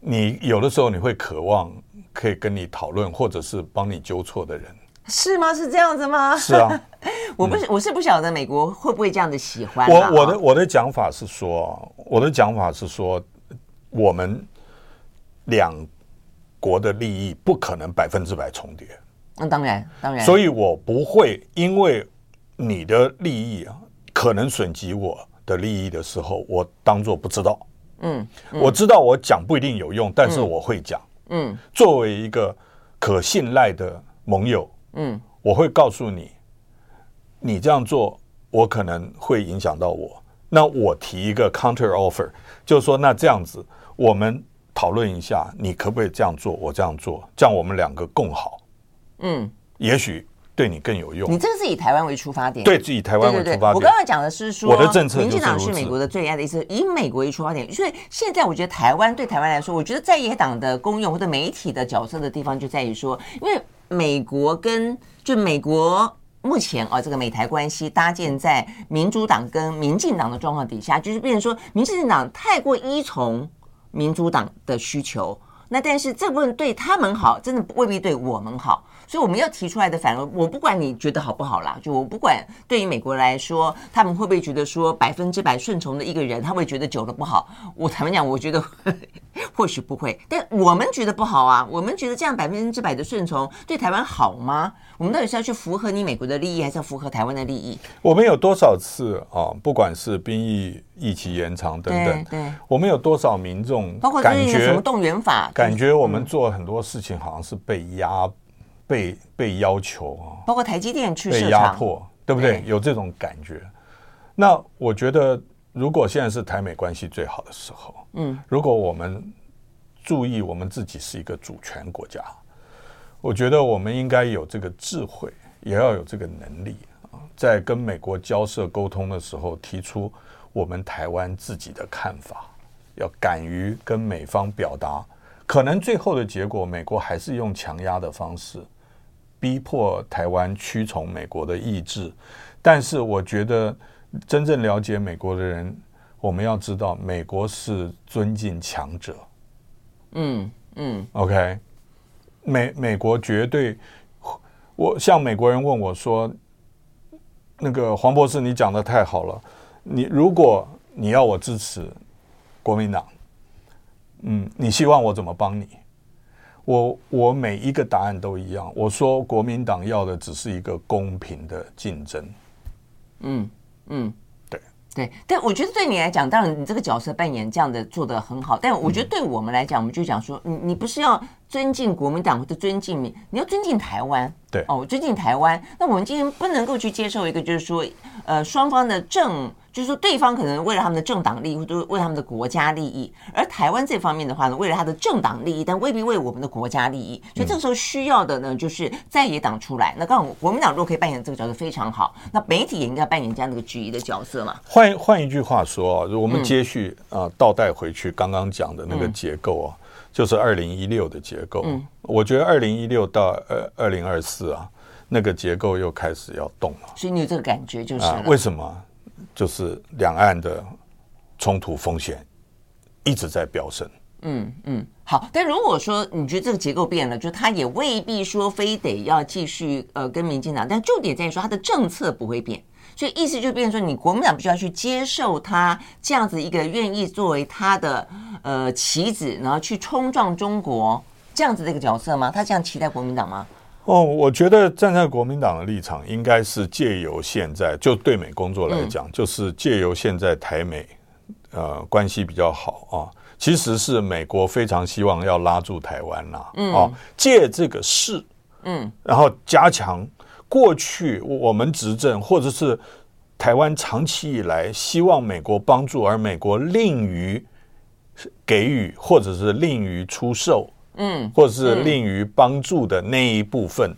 你有的时候你会渴望可以跟你讨论，或者是帮你纠错的人。是吗？是这样子吗？是啊，我不是，我是不晓得美国会不会这样子喜欢。我我的我的讲法是说，我的讲法是说，我们两国的利益不可能百分之百重叠。那当然，当然。所以我不会因为你的利益啊，可能损及我的利益的时候，我当做不知道。嗯，我知道我讲不一定有用，但是我会讲。嗯，作为一个可信赖的盟友。嗯，我会告诉你，你这样做，我可能会影响到我，那我提一个 counter offer，就是说，那这样子我们讨论一下，你可不可以这样做？我这样做，这样我们两个共好。嗯，也许。对你更有用。你这个是以台湾为出发点，对，以台湾为出发点。我刚刚讲的是说，我的政策，民进党是美国的最爱的意思，以美国为出发点。所以现在我觉得台湾对台湾来说，我觉得在野党的功用或者媒体的角色的地方就在于说，因为美国跟就美国目前啊这个美台关系搭建在民主党跟民进党的状况底下，就是变成说民进党太过依从民主党的需求，那但是这部分对他们好，真的未必对我们好。所以我们要提出来的，反而我不管你觉得好不好啦，就我不管对于美国来说，他们会不会觉得说百分之百顺从的一个人，他会觉得久了不好。我坦白讲，我觉得 或许不会，但我们觉得不好啊。我们觉得这样百分之百的顺从对台湾好吗？我们到底是要去符合你美国的利益，还是要符合台湾的利益？我们有多少次啊？不管是兵役役期延长等等，对，对我们有多少民众包括最近什么动员法，感觉我们做很多事情好像是被压。被被要求啊，包括台积电去被压迫，对不对？有这种感觉。那我觉得，如果现在是台美关系最好的时候，嗯，如果我们注意我们自己是一个主权国家，我觉得我们应该有这个智慧，也要有这个能力啊，在跟美国交涉沟通的时候，提出我们台湾自己的看法，要敢于跟美方表达。可能最后的结果，美国还是用强压的方式。逼迫台湾屈从美国的意志，但是我觉得真正了解美国的人，我们要知道，美国是尊敬强者。嗯嗯，OK，美美国绝对，我像美国人问我说：“那个黄博士，你讲的太好了，你如果你要我支持国民党，嗯，你希望我怎么帮你？”我我每一个答案都一样。我说国民党要的只是一个公平的竞争。嗯嗯，对对。但我觉得对你来讲，当然你这个角色扮演这样的做的很好。但我觉得对我们来讲，我们就讲说，你你不是要尊敬国民党或者尊敬你，你要尊敬台湾。对哦，尊敬台湾。那我们今天不能够去接受一个，就是说，呃，双方的政。就是说，对方可能为了他们的政党利益，或者为他们的国家利益；而台湾这方面的话呢，为了他的政党利益，但未必为我们的国家利益。所以这个时候需要的呢，就是在野党出来。那刚好国民党如果可以扮演这个角色，非常好。那媒体也应该扮演这样的一个质疑的角色嘛。换换一句话说啊，我们接续啊，倒带回去刚刚讲的那个结构啊，就是二零一六的结构。嗯，我觉得二零一六到呃二零二四啊，那个结构又开始要动了。所以你有这个感觉就是为什么？就是两岸的冲突风险一直在飙升。嗯嗯，好。但如果说你觉得这个结构变了，就他也未必说非得要继续呃跟民进党，但重点在于说他的政策不会变。所以意思就变成说，你国民党必须要去接受他这样子一个愿意作为他的呃棋子，然后去冲撞中国这样子的一个角色吗？他这样期待国民党吗？哦，我觉得站在国民党的立场，应该是借由现在就对美工作来讲，嗯、就是借由现在台美呃关系比较好啊，其实是美国非常希望要拉住台湾呐，嗯、啊，借这个事，嗯，然后加强过去我们执政或者是台湾长期以来希望美国帮助，而美国吝于给予或者是吝于出售。嗯，或者是吝于帮助的那一部分。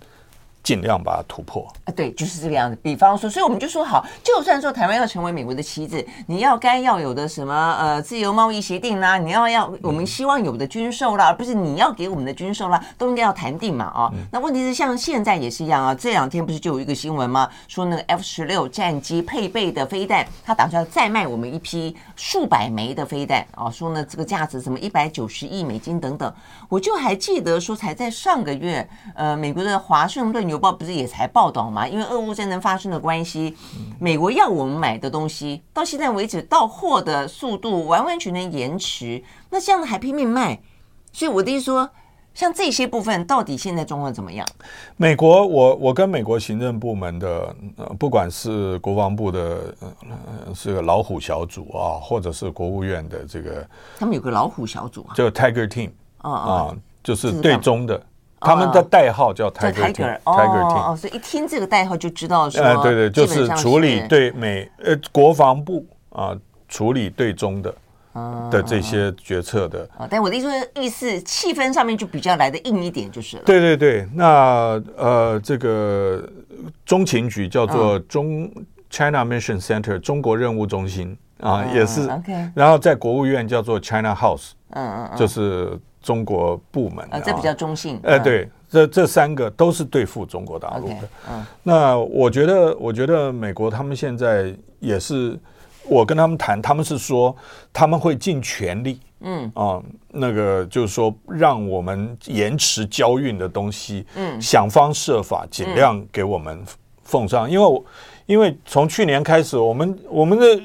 尽量把它突破啊，对，就是这个样子。比方说，所以我们就说好，就算说台湾要成为美国的棋子，你要该要有的什么呃自由贸易协定啦，你要要我们希望有的军售啦，而不是你要给我们的军售啦，都应该要谈定嘛啊。那问题是像现在也是一样啊，这两天不是就有一个新闻吗？说那个 F 十六战机配备的飞弹，他打算再卖我们一批数百枚的飞弹啊，说呢这个价值什么一百九十亿美金等等。我就还记得说，才在上个月，呃，美国的华盛顿邮报不是也才报道吗？因为俄乌战争发生的关系，美国要我们买的东西，到现在为止到货的速度完完全全延迟。那这样还拼命卖，所以我的意思说，像这些部分到底现在状况怎么样？美国，我我跟美国行政部门的，不管是国防部的，是个老虎小组啊，或者是国务院的这个，他们有个老虎小组啊，叫 Tiger Team 啊啊，就是对中的。他们的代号叫 Tiger Team，Tiger Team，哦，所以一听这个代号就知道说，呃，对对，就是处理对美呃国防部啊处理对中的。的这些决策的啊，但我的意思，意思气氛上面就比较来的硬一点，就是了。对对对，那呃，这个中情局叫做中 China Mission Center 中国任务中心啊，也是。OK。然后在国务院叫做 China House，嗯嗯，就是中国部门啊，这比较中性。哎，对，这这三个都是对付中国大陆的。嗯，那我觉得，我觉得美国他们现在也是。我跟他们谈，他们是说他们会尽全力，嗯啊，那个就是说，让我们延迟交运的东西，嗯，想方设法尽量给我们奉上，因为因为从去年开始，我们我们的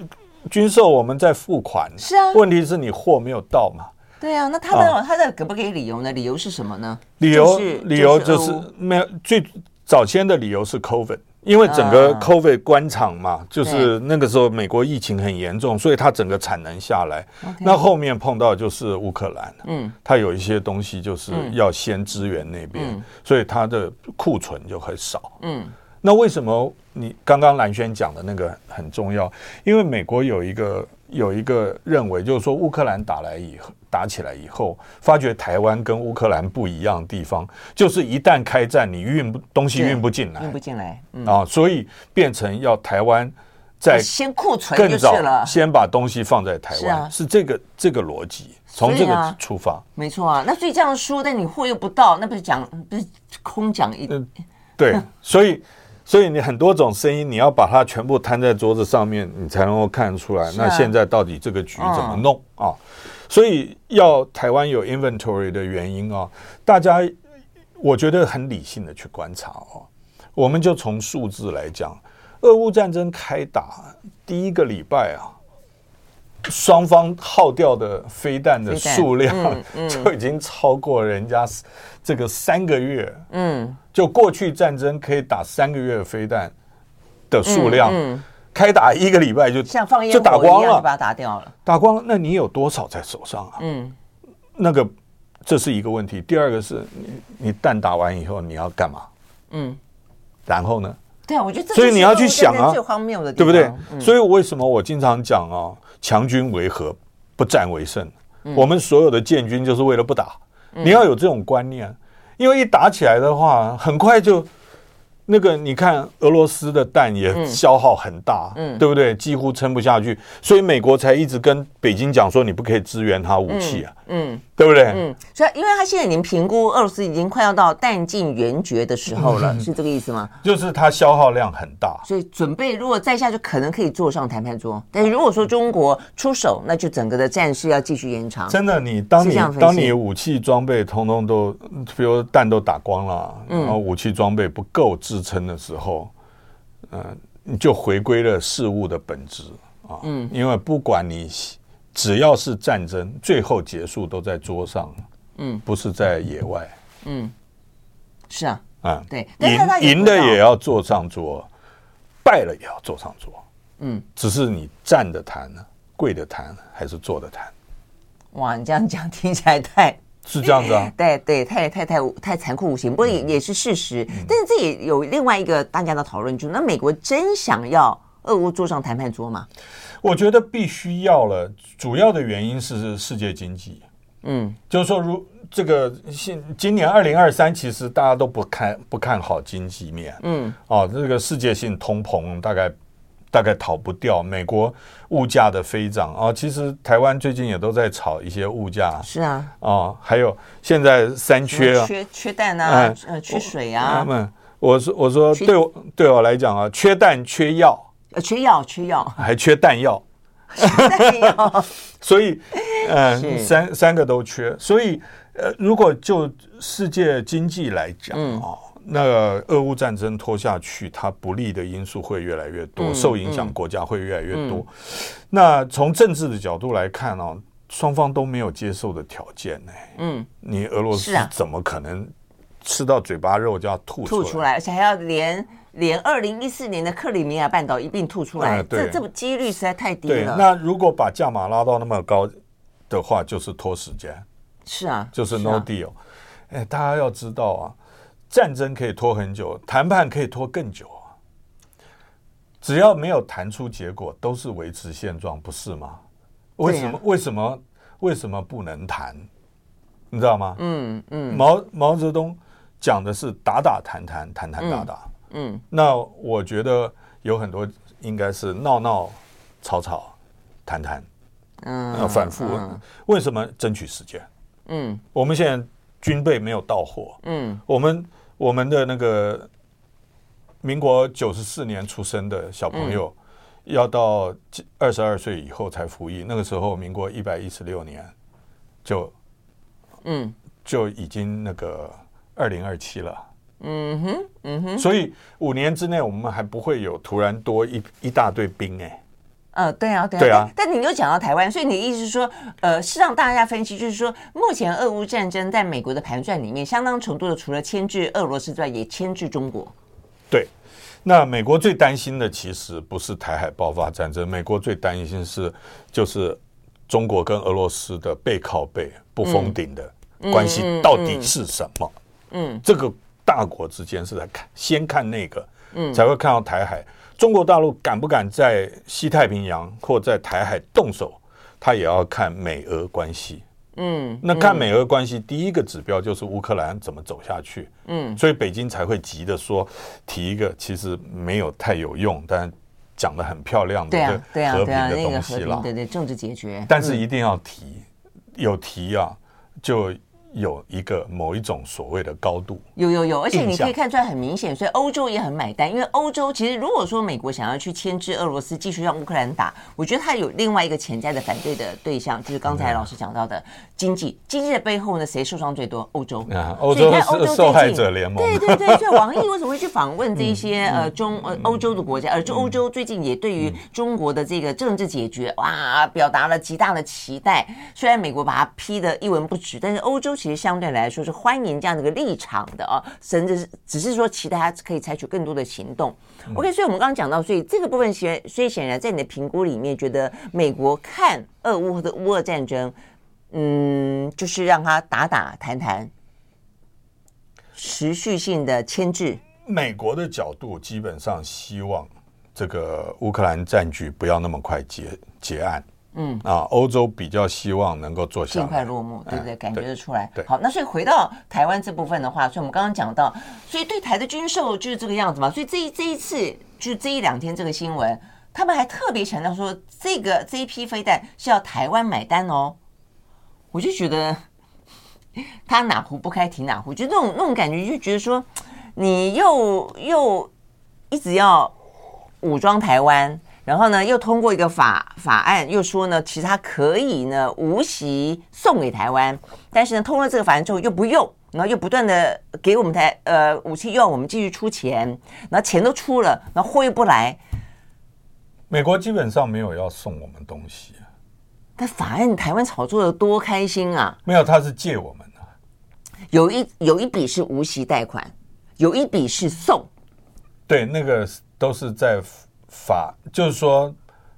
军售我们在付款，是啊，问题是你货没有到嘛？对啊，那他的他的给不给理由呢？理由是什么呢？理由是理由就是没有最早先的理由是 COVID。因为整个 COVID 官场嘛，啊、就是那个时候美国疫情很严重，所以它整个产能下来。那后面碰到就是乌克兰，嗯，它有一些东西就是要先支援那边，嗯、所以它的库存就很少。嗯，那为什么你刚刚蓝轩讲的那个很重要？因为美国有一个。有一个认为，就是说乌克兰打来以后，打起来以后，发觉台湾跟乌克兰不一样的地方，就是一旦开战，你运不东西运不进来，运不进来、嗯、啊，所以变成要台湾在先库存更早，先把东西放在台湾，是，这个这个逻辑，从这个出发，啊、没错啊。那所以这样说，但你货又不到，那不是讲不是空讲一、嗯？对，所以。所以你很多种声音，你要把它全部摊在桌子上面，你才能够看出来。那现在到底这个局怎么弄啊？所以要台湾有 inventory 的原因啊，大家我觉得很理性的去观察哦。我们就从数字来讲，俄乌战争开打第一个礼拜啊。双方耗掉的飞弹的数量 就已经超过人家这个三个月，嗯，就过去战争可以打三个月的飞弹的数量，开打一个礼拜就像放烟火一样就打光了，把它打掉了，打光了。那你有多少在手上啊？嗯，那个这是一个问题。第二个是你你弹打完以后你要干嘛？嗯，然后呢？对啊，我觉得所以你要去想啊，最荒谬的，对不对？所以为什么我经常讲啊？强军为和，不战为胜。我们所有的建军就是为了不打。你要有这种观念，因为一打起来的话，很快就。那个，你看俄罗斯的弹也消耗很大，嗯，对不对？几乎撑不下去，所以美国才一直跟北京讲说，你不可以支援他武器啊，嗯，对不对？嗯，所以因为他现在已经评估俄罗斯已经快要到弹尽援绝的时候了，是这个意思吗？就是它消耗量很大，所以准备如果再下去，可能可以坐上谈判桌。但是如果说中国出手，那就整个的战事要继续延长。真的，你当你当你武器装备通通都，比如弹都打光了，然后武器装备不够支。撑的时候，嗯、呃，你就回归了事物的本质啊，嗯，因为不管你只要是战争，最后结束都在桌上，嗯，不是在野外，嗯，是啊，啊、嗯，对，赢赢的也要坐上桌，败了也要坐上桌，嗯，只是你站着谈呢，跪着谈还是坐着谈？哇，你这样讲听起来太。是这样子啊，对对，太太太太残酷无情，不过也也是事实。嗯、但是这也有另外一个大家的讨论，就是那美国真想要俄乌坐上谈判桌吗？我觉得必须要了，主要的原因是世界经济。嗯，就是说，如这个现今年二零二三，其实大家都不看不看好经济面。嗯，哦，这个世界性通膨大概。大概逃不掉美国物价的飞涨啊！其实台湾最近也都在炒一些物价，是啊，哦，还有现在三缺啊，缺缺蛋啊，呃，缺水啊。他们，我说我说对我对我来讲啊，缺蛋缺药，呃，缺药缺药，还缺弹药，所以，嗯，三三个都缺。所以，呃，如果就世界经济来讲啊。那个俄乌战争拖下去，它不利的因素会越来越多，受影响国家会越来越多。那从政治的角度来看哦，双方都没有接受的条件呢。嗯，你俄罗斯怎么可能吃到嘴巴肉就要吐吐出来，而且还要连连二零一四年的克里米亚半岛一并吐出来？这这几率实在太低了。那如果把价码拉到那么高的话，就是拖时间。是啊，就是 no deal。哎，大家要知道啊。战争可以拖很久，谈判可以拖更久啊。只要没有谈出结果，都是维持现状，不是吗？为什么？为什么？为什么不能谈？你知道吗？嗯嗯。毛毛泽东讲的是打打谈谈，谈谈打打。嗯。那我觉得有很多应该是闹闹吵吵，谈谈。嗯。反复。为什么争取时间？嗯。我们现在军备没有到货。嗯。我们我们的那个民国九十四年出生的小朋友。要到二十二岁以后才服役，那个时候民国一百一十六年，就，嗯，就已经那个二零二七了，嗯哼，嗯哼，所以五年之内我们还不会有突然多一一大堆兵哎、欸，呃，对啊，对啊，对啊，但你又讲到台湾，所以你的意思是说，呃，是让大家分析，就是说，目前俄乌战争在美国的盘算里面，相当程度的除了牵制俄罗斯之外，也牵制中国，对。那美国最担心的其实不是台海爆发战争，美国最担心是就是中国跟俄罗斯的背靠背不封顶的关系到底是什么？嗯，这个大国之间是在看，先看那个，嗯，才会看到台海。中国大陆敢不敢在西太平洋或在台海动手，他也要看美俄关系。嗯，那看美俄关系，第一个指标就是乌克兰怎么走下去。嗯，所以北京才会急着说提一个其实没有太有用，但讲的很漂亮的和平的东西了。对对，政治解决。但是一定要提，有提啊，就。有一个某一种所谓的高度，有有有，而且你可以看出来很明显，所以欧洲也很买单。因为欧洲其实如果说美国想要去牵制俄罗斯，继续让乌克兰打，我觉得他有另外一个潜在的反对的对象，就是刚才老师讲到的经济。经济的背后呢，谁受伤最多？欧洲。啊，欧洲是受害者联盟。对对对，所以王毅为什么会去访问这一 些呃中呃欧洲的国家？而就欧洲最近也对于中国的这个政治解决哇，表达了极大的期待。虽然美国把它批的一文不值，但是欧洲。其实相对来说是欢迎这样的一个立场的啊，甚至是只是说期待他可以采取更多的行动。OK，所以我们刚刚讲到，所以这个部分显，所以显然在你的评估里面，觉得美国看俄乌或者乌俄战争，嗯，就是让他打打谈谈，持续性的牵制。美国的角度基本上希望这个乌克兰战局不要那么快结结案。嗯啊，欧洲比较希望能够做下来，尽快落幕，对不对？感觉得出来。好，那所以回到台湾这部分的话，所以我们刚刚讲到，所以对台的军售就是这个样子嘛。所以这一这一次，就是这一两天这个新闻，他们还特别强调说，这个这一批飞弹是要台湾买单哦。我就觉得 他哪壶不开提哪壶，就那种那种感觉，就觉得说你又又一直要武装台湾。然后呢，又通过一个法法案，又说呢，其实它可以呢无息送给台湾，但是呢，通过这个法案之后又不用，然后又不断的给我们台呃武器，又要我们继续出钱，然后钱都出了，然后货又不来。美国基本上没有要送我们东西，但法案台湾炒作的多开心啊！没有，他是借我们的，有一有一笔是无息贷款，有一笔是送，对，那个都是在。法就是说，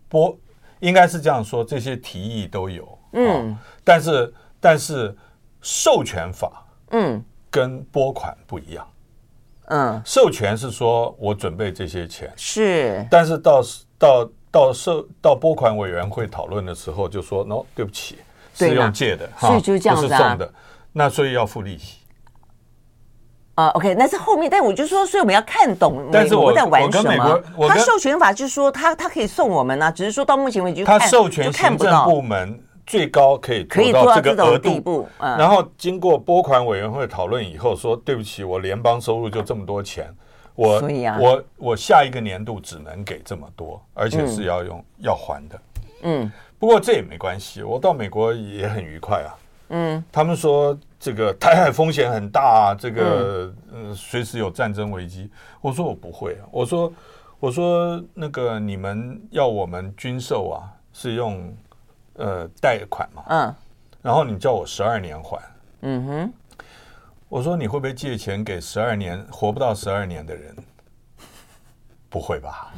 拨应该是这样说，这些提议都有，嗯，哦、但是但是授权法，嗯，跟拨款不一样，嗯，授权是说我准备这些钱是，但是到到到授到拨款委员会讨论的时候，就说 no，对不起，是用借的，所以就这样子、啊、不是送的，那所以要付利息。啊、uh,，OK，那是后面，但我就说，所以我们要看懂美国在玩什么。他授权法就是说他，他他可以送我们呢、啊，只是说到目前为止，他授权行政部门最高可以可以做到这个额度，嗯、然后经过拨款委员会讨论以后，说对不起，我联邦收入就这么多钱，我、啊、我我下一个年度只能给这么多，而且是要用、嗯、要还的。嗯，不过这也没关系，我到美国也很愉快啊。嗯，他们说。这个台海风险很大啊，这个呃随时有战争危机。我说我不会，我说我说那个你们要我们军售啊，是用呃贷款嘛，嗯，然后你叫我十二年还，嗯哼，我说你会不会借钱给十二年活不到十二年的人？不会吧？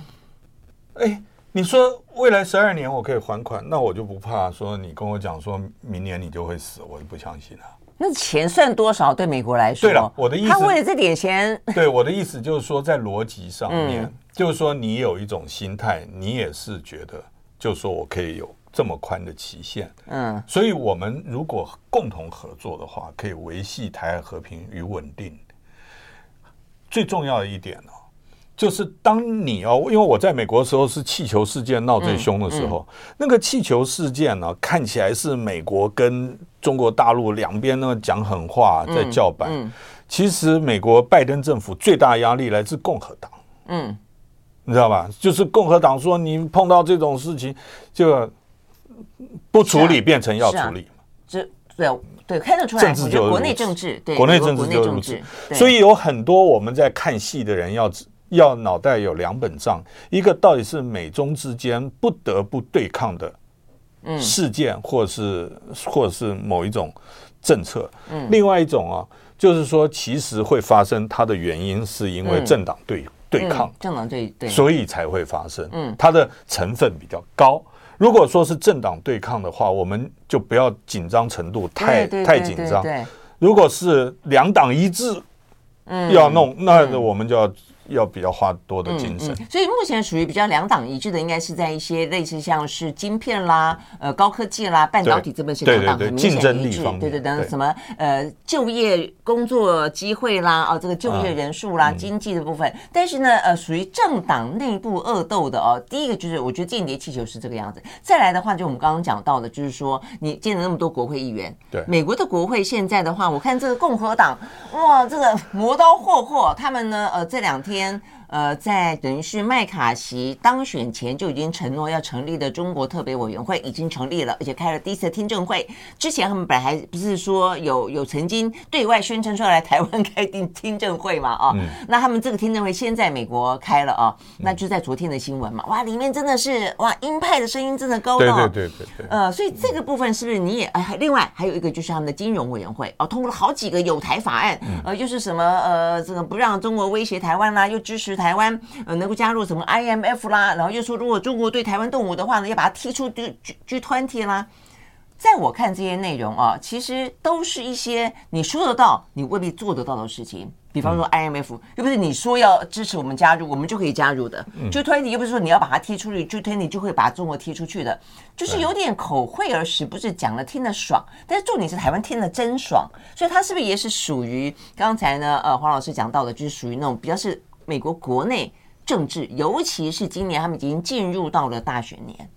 哎，你说未来十二年我可以还款，那我就不怕说你跟我讲说明年你就会死，我就不相信了。那钱算多少？对美国来说，对了，我的意思，他为了这点钱，对我的意思就是说，在逻辑上面，嗯、就是说你有一种心态，你也是觉得，就是说我可以有这么宽的期限，嗯，所以我们如果共同合作的话，可以维系台海和平与稳定。最重要的一点呢、哦。就是当你哦，因为我在美国的时候是气球事件闹最凶的时候，嗯嗯、那个气球事件呢，看起来是美国跟中国大陆两边呢讲狠话在叫板。嗯嗯、其实美国拜登政府最大压力来自共和党。嗯，你知道吧？就是共和党说你碰到这种事情就不处理，变成要处理嘛。这对对，看得出来，政治就国内政治，对国内政治就如此。所以有很多我们在看戏的人要。要脑袋有两本账，一个到底是美中之间不得不对抗的事件，或是或者是某一种政策，另外一种啊，就是说其实会发生它的原因是因为政党对对抗，政党对对，所以才会发生，它的成分比较高。如果说是政党对抗的话，我们就不要紧张程度太太紧张。如果是两党一致，要弄，那我们就要。要比较花多的精神，嗯嗯，所以目前属于比较两党一致的，应该是在一些类似像是晶片啦、呃高科技啦、半导体这边是两党很明显一致，对对等什么呃就业工作机会啦，哦这个就业人数啦、啊、经济的部分，嗯、但是呢呃属于政党内部恶斗的哦，第一个就是我觉得间谍气球是这个样子，再来的话就我们刚刚讲到的，就是说你见了那么多国会议员，对。美国的国会现在的话，我看这个共和党哇这个磨刀霍霍，他们呢呃这两天。天，呃，在等于是麦卡锡当选前就已经承诺要成立的中国特别委员会已经成立了，而且开了第一次听证会。之前他们本来还不是说有 有曾经对外宣称说要来台湾开听听证会嘛？啊，嗯、那他们这个听证会先在美国开了啊，那就在昨天的新闻嘛，哇，里面真的是哇，鹰派的声音真的高到，对对对对对，呃，所以这个部分是不是你也哎？另外还有一个就是他们的金融委员会哦，通过了好几个有台法案，呃，又是什么呃，这个不让中国威胁台湾啦，又支持台湾呃能够加入什么 IMF 啦，然后又说如果中国对台湾动武的话呢，要把它踢出 G G G20 啦。在我看这些内容啊，其实都是一些你说得到，你未必做得到的事情。比方说 IMF，又不是你说要支持我们加入，我们就可以加入的。G20 又不是说你要把它踢出去，G20 就会把中国踢出去的，就是有点口惠而实，不是讲了听得爽。但是重点是台湾听得真爽，所以它是不是也是属于刚才呢？呃，黄老师讲到的，就是属于那种比较是美国国内政治，尤其是今年他们已经进入到了大选年。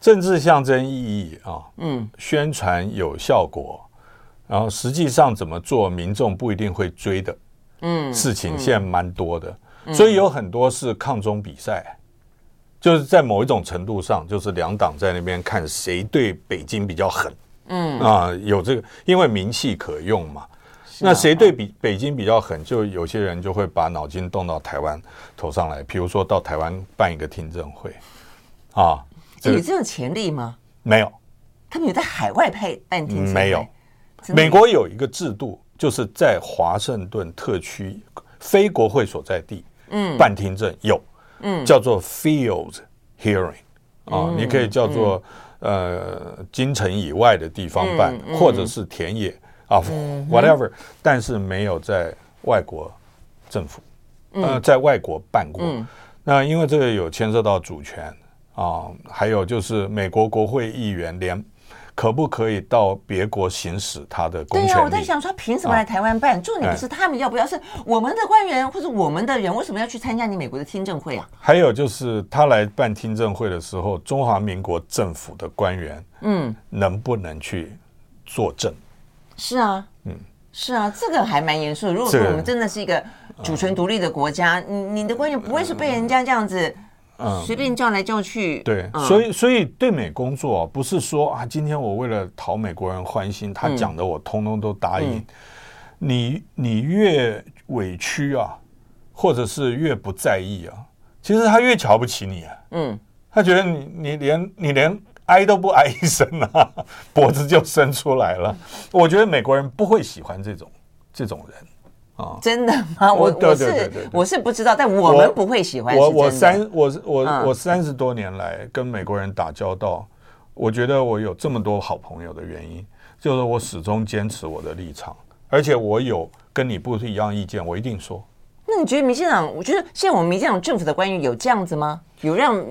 政治象征意义啊，嗯，宣传有效果，然后实际上怎么做，民众不一定会追的，嗯，事情现在蛮多的，所以有很多是抗中比赛，就是在某一种程度上，就是两党在那边看谁对北京比较狠，嗯。啊，有这个，因为名气可用嘛，那谁对比北京比较狠，就有些人就会把脑筋动到台湾头上来，比如说到台湾办一个听证会，啊。有这种潜力吗？没有，他们有在海外派办听证会？没有，美国有一个制度，就是在华盛顿特区非国会所在地，嗯，办听证有，嗯，叫做 field hearing 啊，你可以叫做呃京城以外的地方办，或者是田野啊，whatever，但是没有在外国政府，呃，在外国办过。那因为这个有牵涉到主权。啊，还有就是美国国会议员连可不可以到别国行使他的公权力？对呀，我在想说，凭什么来台湾办？重点不是他们要不要，是我们的官员或者我们的人为什么要去参加你美国的听证会啊？还有就是他来办听证会的时候，中华民国政府的官员，嗯，能不能去作证？是啊，嗯，是啊，这个还蛮严肃。如果说我们真的是一个主权独立的国家，你你的官员不会是被人家这样子。嗯，随便叫来叫去，对，所以所以对美工作不是说啊，今天我为了讨美国人欢心，他讲的我通通都答应。你你越委屈啊，或者是越不在意啊，其实他越瞧不起你啊。嗯，他觉得你你连你连挨都不挨一声啊，脖子就伸出来了。我觉得美国人不会喜欢这种这种人啊。真的吗？我我是我是不知道，但我们不会喜欢。我我三我我我三十多年来跟美国人打交道，我觉得我有这么多好朋友的原因，就是我始终坚持我的立场，而且我有跟你不一样意见，我一定说。那你觉得民进党？我觉得现在我们民进党政府的官员有这样子吗？有让？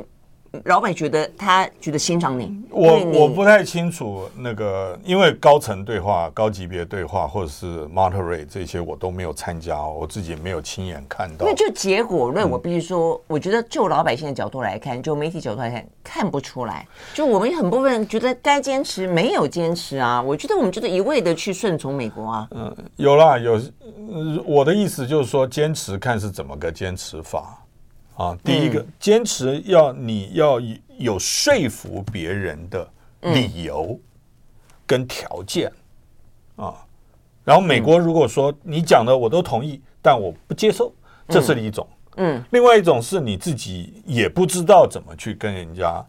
老板觉得他觉得欣赏你，我我不太清楚那个，因为高层对话、高级别对话或者是 Monterey 这些我都没有参加，我自己没有亲眼看到。因为就结果论，我必须说，嗯、我觉得就老百姓的角度来看，就媒体角度来看，看不出来。就我们很部分人觉得该坚持，没有坚持啊。我觉得我们就是一味的去顺从美国啊。嗯，有啦，有。我的意思就是说，坚持看是怎么个坚持法。啊，第一个坚持要你要有说服别人的理由跟条件啊，然后美国如果说你讲的我都同意，但我不接受，这是一种。嗯，另外一种是你自己也不知道怎么去跟人家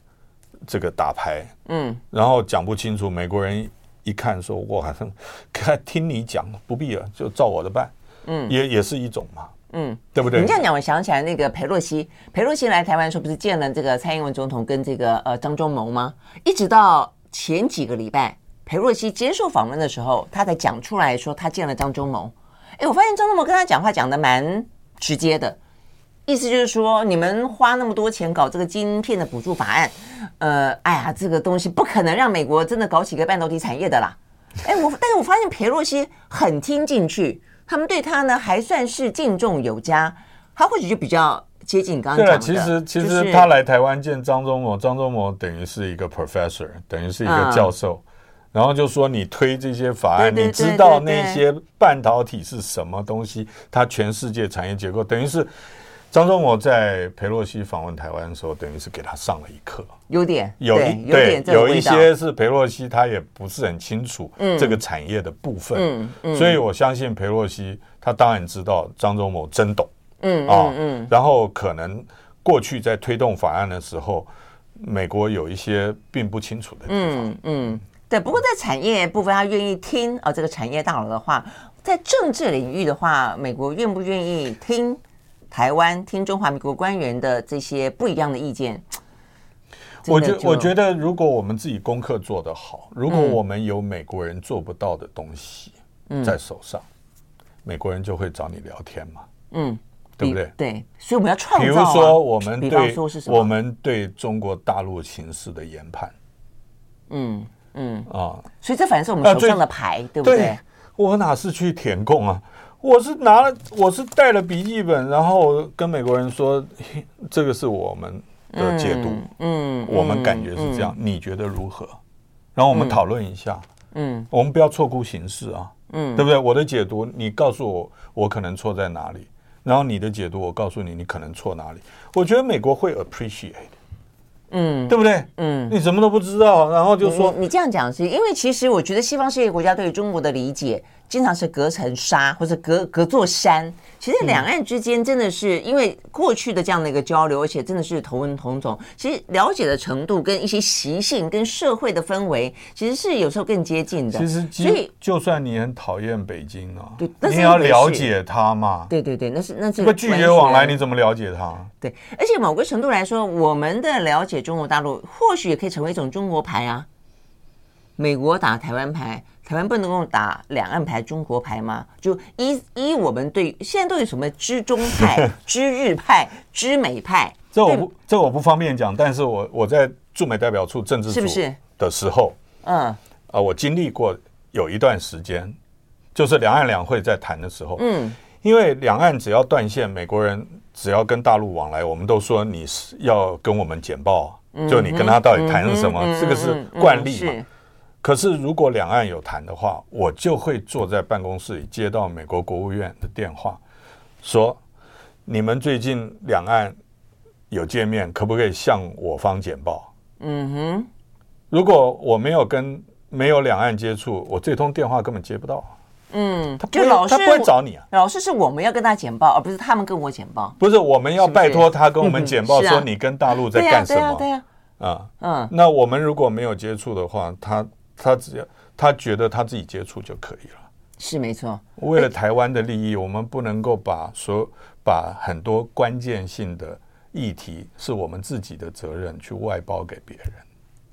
这个打牌，嗯，然后讲不清楚，美国人一看说，我好像看听你讲，不必了，就照我的办，嗯，也也是一种嘛。嗯，对不对？你这样讲，我想起来那个裴洛西，裴洛西来台湾的时候，不是见了这个蔡英文总统跟这个呃张忠谋吗？一直到前几个礼拜，裴洛西接受访问的时候，他才讲出来说他见了张忠谋。哎，我发现张忠谋跟他讲话讲的蛮直接的，意思就是说，你们花那么多钱搞这个晶片的补助法案，呃，哎呀，这个东西不可能让美国真的搞起个半导体产业的啦。哎，我但是我发现裴洛西很听进去。他们对他呢还算是敬重有加，他或许就比较接近刚刚讲的。对，其实其实他来台湾见张忠谋，张忠谋等于是一个 professor，等于是一个教授，然后就说你推这些法案，你知道那些半导体是什么东西？它全世界产业结构，等于是。张忠谋在裴洛西访问台湾的时候，等于是给他上了一课。有点有一对，有一些是裴洛西他也不是很清楚这个产业的部分，嗯嗯，所以我相信裴洛西他当然知道张忠谋真懂，嗯啊嗯，然后可能过去在推动法案的时候，美国有一些并不清楚的地方，嗯嗯，对。不过在产业部分，他愿意听啊，这个产业大佬的话，在政治领域的话，美国愿不愿意听？台湾听中华民国官员的这些不一样的意见，我觉我觉得，如果我们自己功课做得好，如果我们有美国人做不到的东西在手上，嗯、美国人就会找你聊天嘛，嗯，对不对？对，所以我们要创造、啊。比如说，我们对我们对中国大陆形势的研判，嗯嗯啊，所以这反正是我们手上的牌，啊、对，不对，对？我哪是去填空啊？我是拿了，我是带了笔记本，然后跟美国人说，这个是我们的解读，嗯，嗯，我们感觉是这样，嗯，你觉得如何？然后我们讨论一下，嗯，我们不要错估形势啊，嗯，对不对？我的解读，你告诉我，我可能错在哪里，然后你的解读，我告诉你，你可能错哪里。我觉得美国会 appreciate，嗯，对不对？嗯，你什么都不知道，然后就说你，你这样讲是因为其实我觉得西方世界国家对于中国的理解。经常是隔层纱或者隔隔座山，其实两岸之间真的是因为过去的这样的一个交流，而且真的是同文同种，其实了解的程度跟一些习性跟社会的氛围，其实是有时候更接近的。其实，所以就算你很讨厌北京啊，对，你也要了解它嘛。对对对，那是那是。不拒绝往来，你怎么了解它？对，而且某个程度来说，我们的了解中国大陆，或许也可以成为一种中国牌啊。美国打台湾牌。台湾不能够打两岸牌、中国牌吗？就依依我们对现在都有什么知中派、知日派、知美派？这我不这我不方便讲，但是我我在驻美代表处政治组的时候，嗯啊，我经历过有一段时间，就是两岸两会在谈的时候，嗯，因为两岸只要断线，美国人只要跟大陆往来，我们都说你是要跟我们简报，就你跟他到底谈什么，这个是惯例嘛。可是，如果两岸有谈的话，我就会坐在办公室里接到美国国务院的电话，说：“你们最近两岸有见面，可不可以向我方简报？”嗯哼。如果我没有跟没有两岸接触，我这通电话根本接不到。嗯，他不会，他不会找你啊。老师是我们要跟他简报，而不是他们跟我简报。不是，我们要拜托他跟我们简报，说你跟大陆在干什么？对呀，啊，嗯。那我们如果没有接触的话，他。他只要他觉得他自己接触就可以了，是没错。为了台湾的利益，我们不能够把所把很多关键性的议题是我们自己的责任去外包给别人。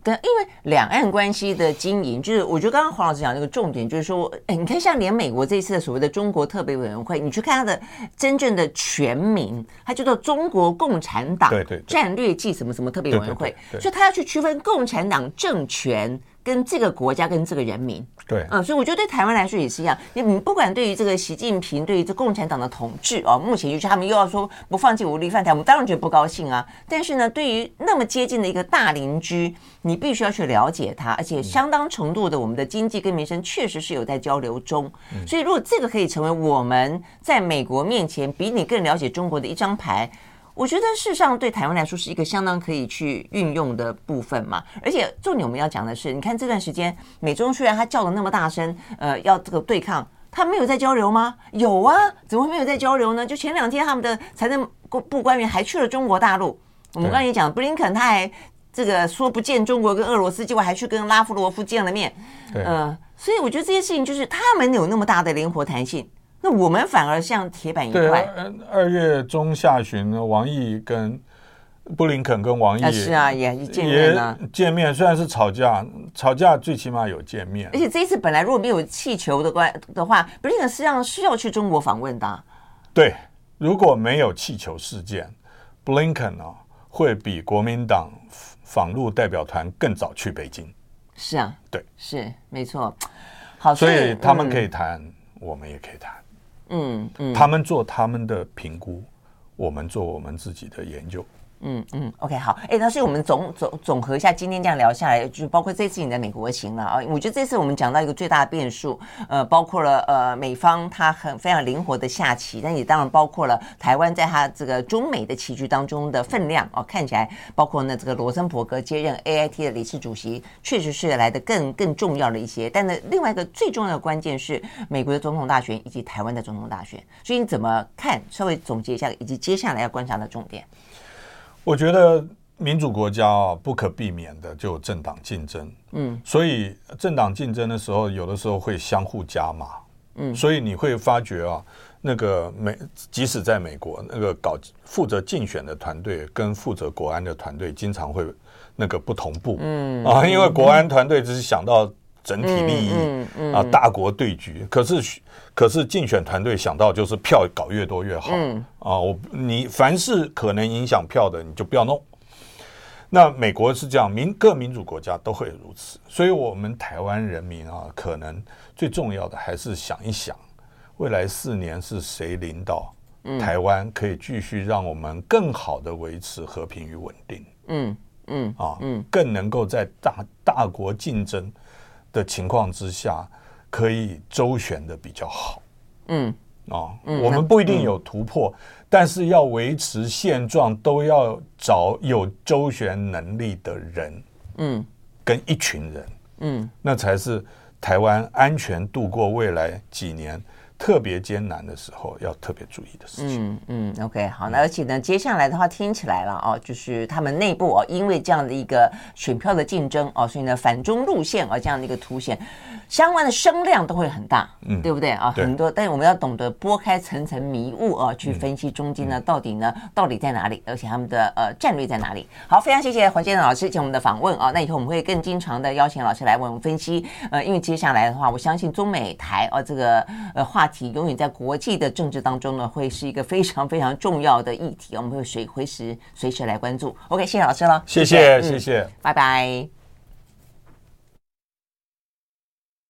对，因为两岸关系的经营，就是我觉得刚刚黄老师讲那个重点，就是说，哎，你看像连美国这次的所谓的中国特别委员会，你去看它的真正的全名，它叫做中国共产党战略暨什么什么特别委员会，所以他要去区分共产党政权。跟这个国家跟这个人民，对，嗯，所以我觉得对台湾来说也是一样。你你不管对于这个习近平，对于这共产党的统治哦，目前就是他们又要说不放弃武力犯台，我们当然觉得不高兴啊。但是呢，对于那么接近的一个大邻居，你必须要去了解他，而且相当程度的我们的经济跟民生确实是有在交流中。所以如果这个可以成为我们在美国面前比你更了解中国的一张牌。我觉得事实上对台湾来说是一个相当可以去运用的部分嘛，而且重点我们要讲的是，你看这段时间美中虽然他叫的那么大声，呃，要这个对抗，他没有在交流吗？有啊，怎么会没有在交流呢？就前两天他们的财政部官员还去了中国大陆，我们刚才也讲，布林肯他还这个说不见中国跟俄罗斯，结果还去跟拉夫罗夫见了面，呃，所以我觉得这些事情就是他们有那么大的灵活弹性。那我们反而像铁板一块。对，二月中下旬呢，王毅跟布林肯跟王毅、啊、是啊，也见面了。见面虽然是吵架，吵架最起码有见面。而且这一次本来如果没有气球的关的话，布林肯实际上是要去中国访问的、啊。对，如果没有气球事件，布林肯呢会比国民党访陆代表团更早去北京。是啊，对，是没错。好，所以他们可以谈，嗯、我们也可以谈。嗯嗯，他们做他们的评估，我们做我们自己的研究。嗯嗯，OK，好，哎，那所以我们总总总合一下，今天这样聊下来，就包括这次你的美国行了啊。我觉得这次我们讲到一个最大的变数，呃，包括了呃美方它很非常灵活的下棋，但也当然包括了台湾在它这个中美的棋局当中的分量哦。看起来，包括呢这个罗森伯格接任 AIT 的理事主席，确实是来的更更重要的一些。但呢，另外一个最重要的关键是美国的总统大选以及台湾的总统大选。所以你怎么看？稍微总结一下，以及接下来要观察的重点。我觉得民主国家啊，不可避免的就有政党竞争，嗯，所以政党竞争的时候，有的时候会相互加码，嗯，所以你会发觉啊，那个美即使在美国，那个搞负责竞选的团队跟负责国安的团队经常会那个不同步，嗯。啊，因为国安团队只是想到整体利益，嗯嗯啊，大国对局，可是。可是竞选团队想到就是票搞越多越好，嗯啊，我你凡是可能影响票的你就不要弄。那美国是这样，民各民主国家都会如此，所以我们台湾人民啊，可能最重要的还是想一想，未来四年是谁领导台湾，可以继续让我们更好的维持和平与稳定。嗯嗯啊嗯，更能够在大大国竞争的情况之下。可以周旋的比较好，嗯，啊，我们不一定有突破，但是要维持现状，都要找有周旋能力的人，嗯，跟一群人，嗯，那才是台湾安全度过未来几年。特别艰难的时候，要特别注意的事情。嗯嗯，OK，好，那而且呢，接下来的话听起来了哦，就是他们内部哦，因为这样的一个选票的竞争哦，所以呢，反中路线啊这样的一个凸显，相关的声量都会很大，嗯，对不对啊？很多，但是我们要懂得拨开层层迷雾啊，去分析中间呢到底呢到底在哪里，而且他们的呃战略在哪里。好，非常谢谢黄先生老师请我们的访问啊。那以后我们会更经常的邀请老师来为我们分析。呃，因为接下来的话，我相信中美台哦这个呃话。话题永远在国际的政治当中呢，会是一个非常非常重要的议题，我们会随随时随时来关注。OK，谢谢老师了，谢谢谢谢，拜拜。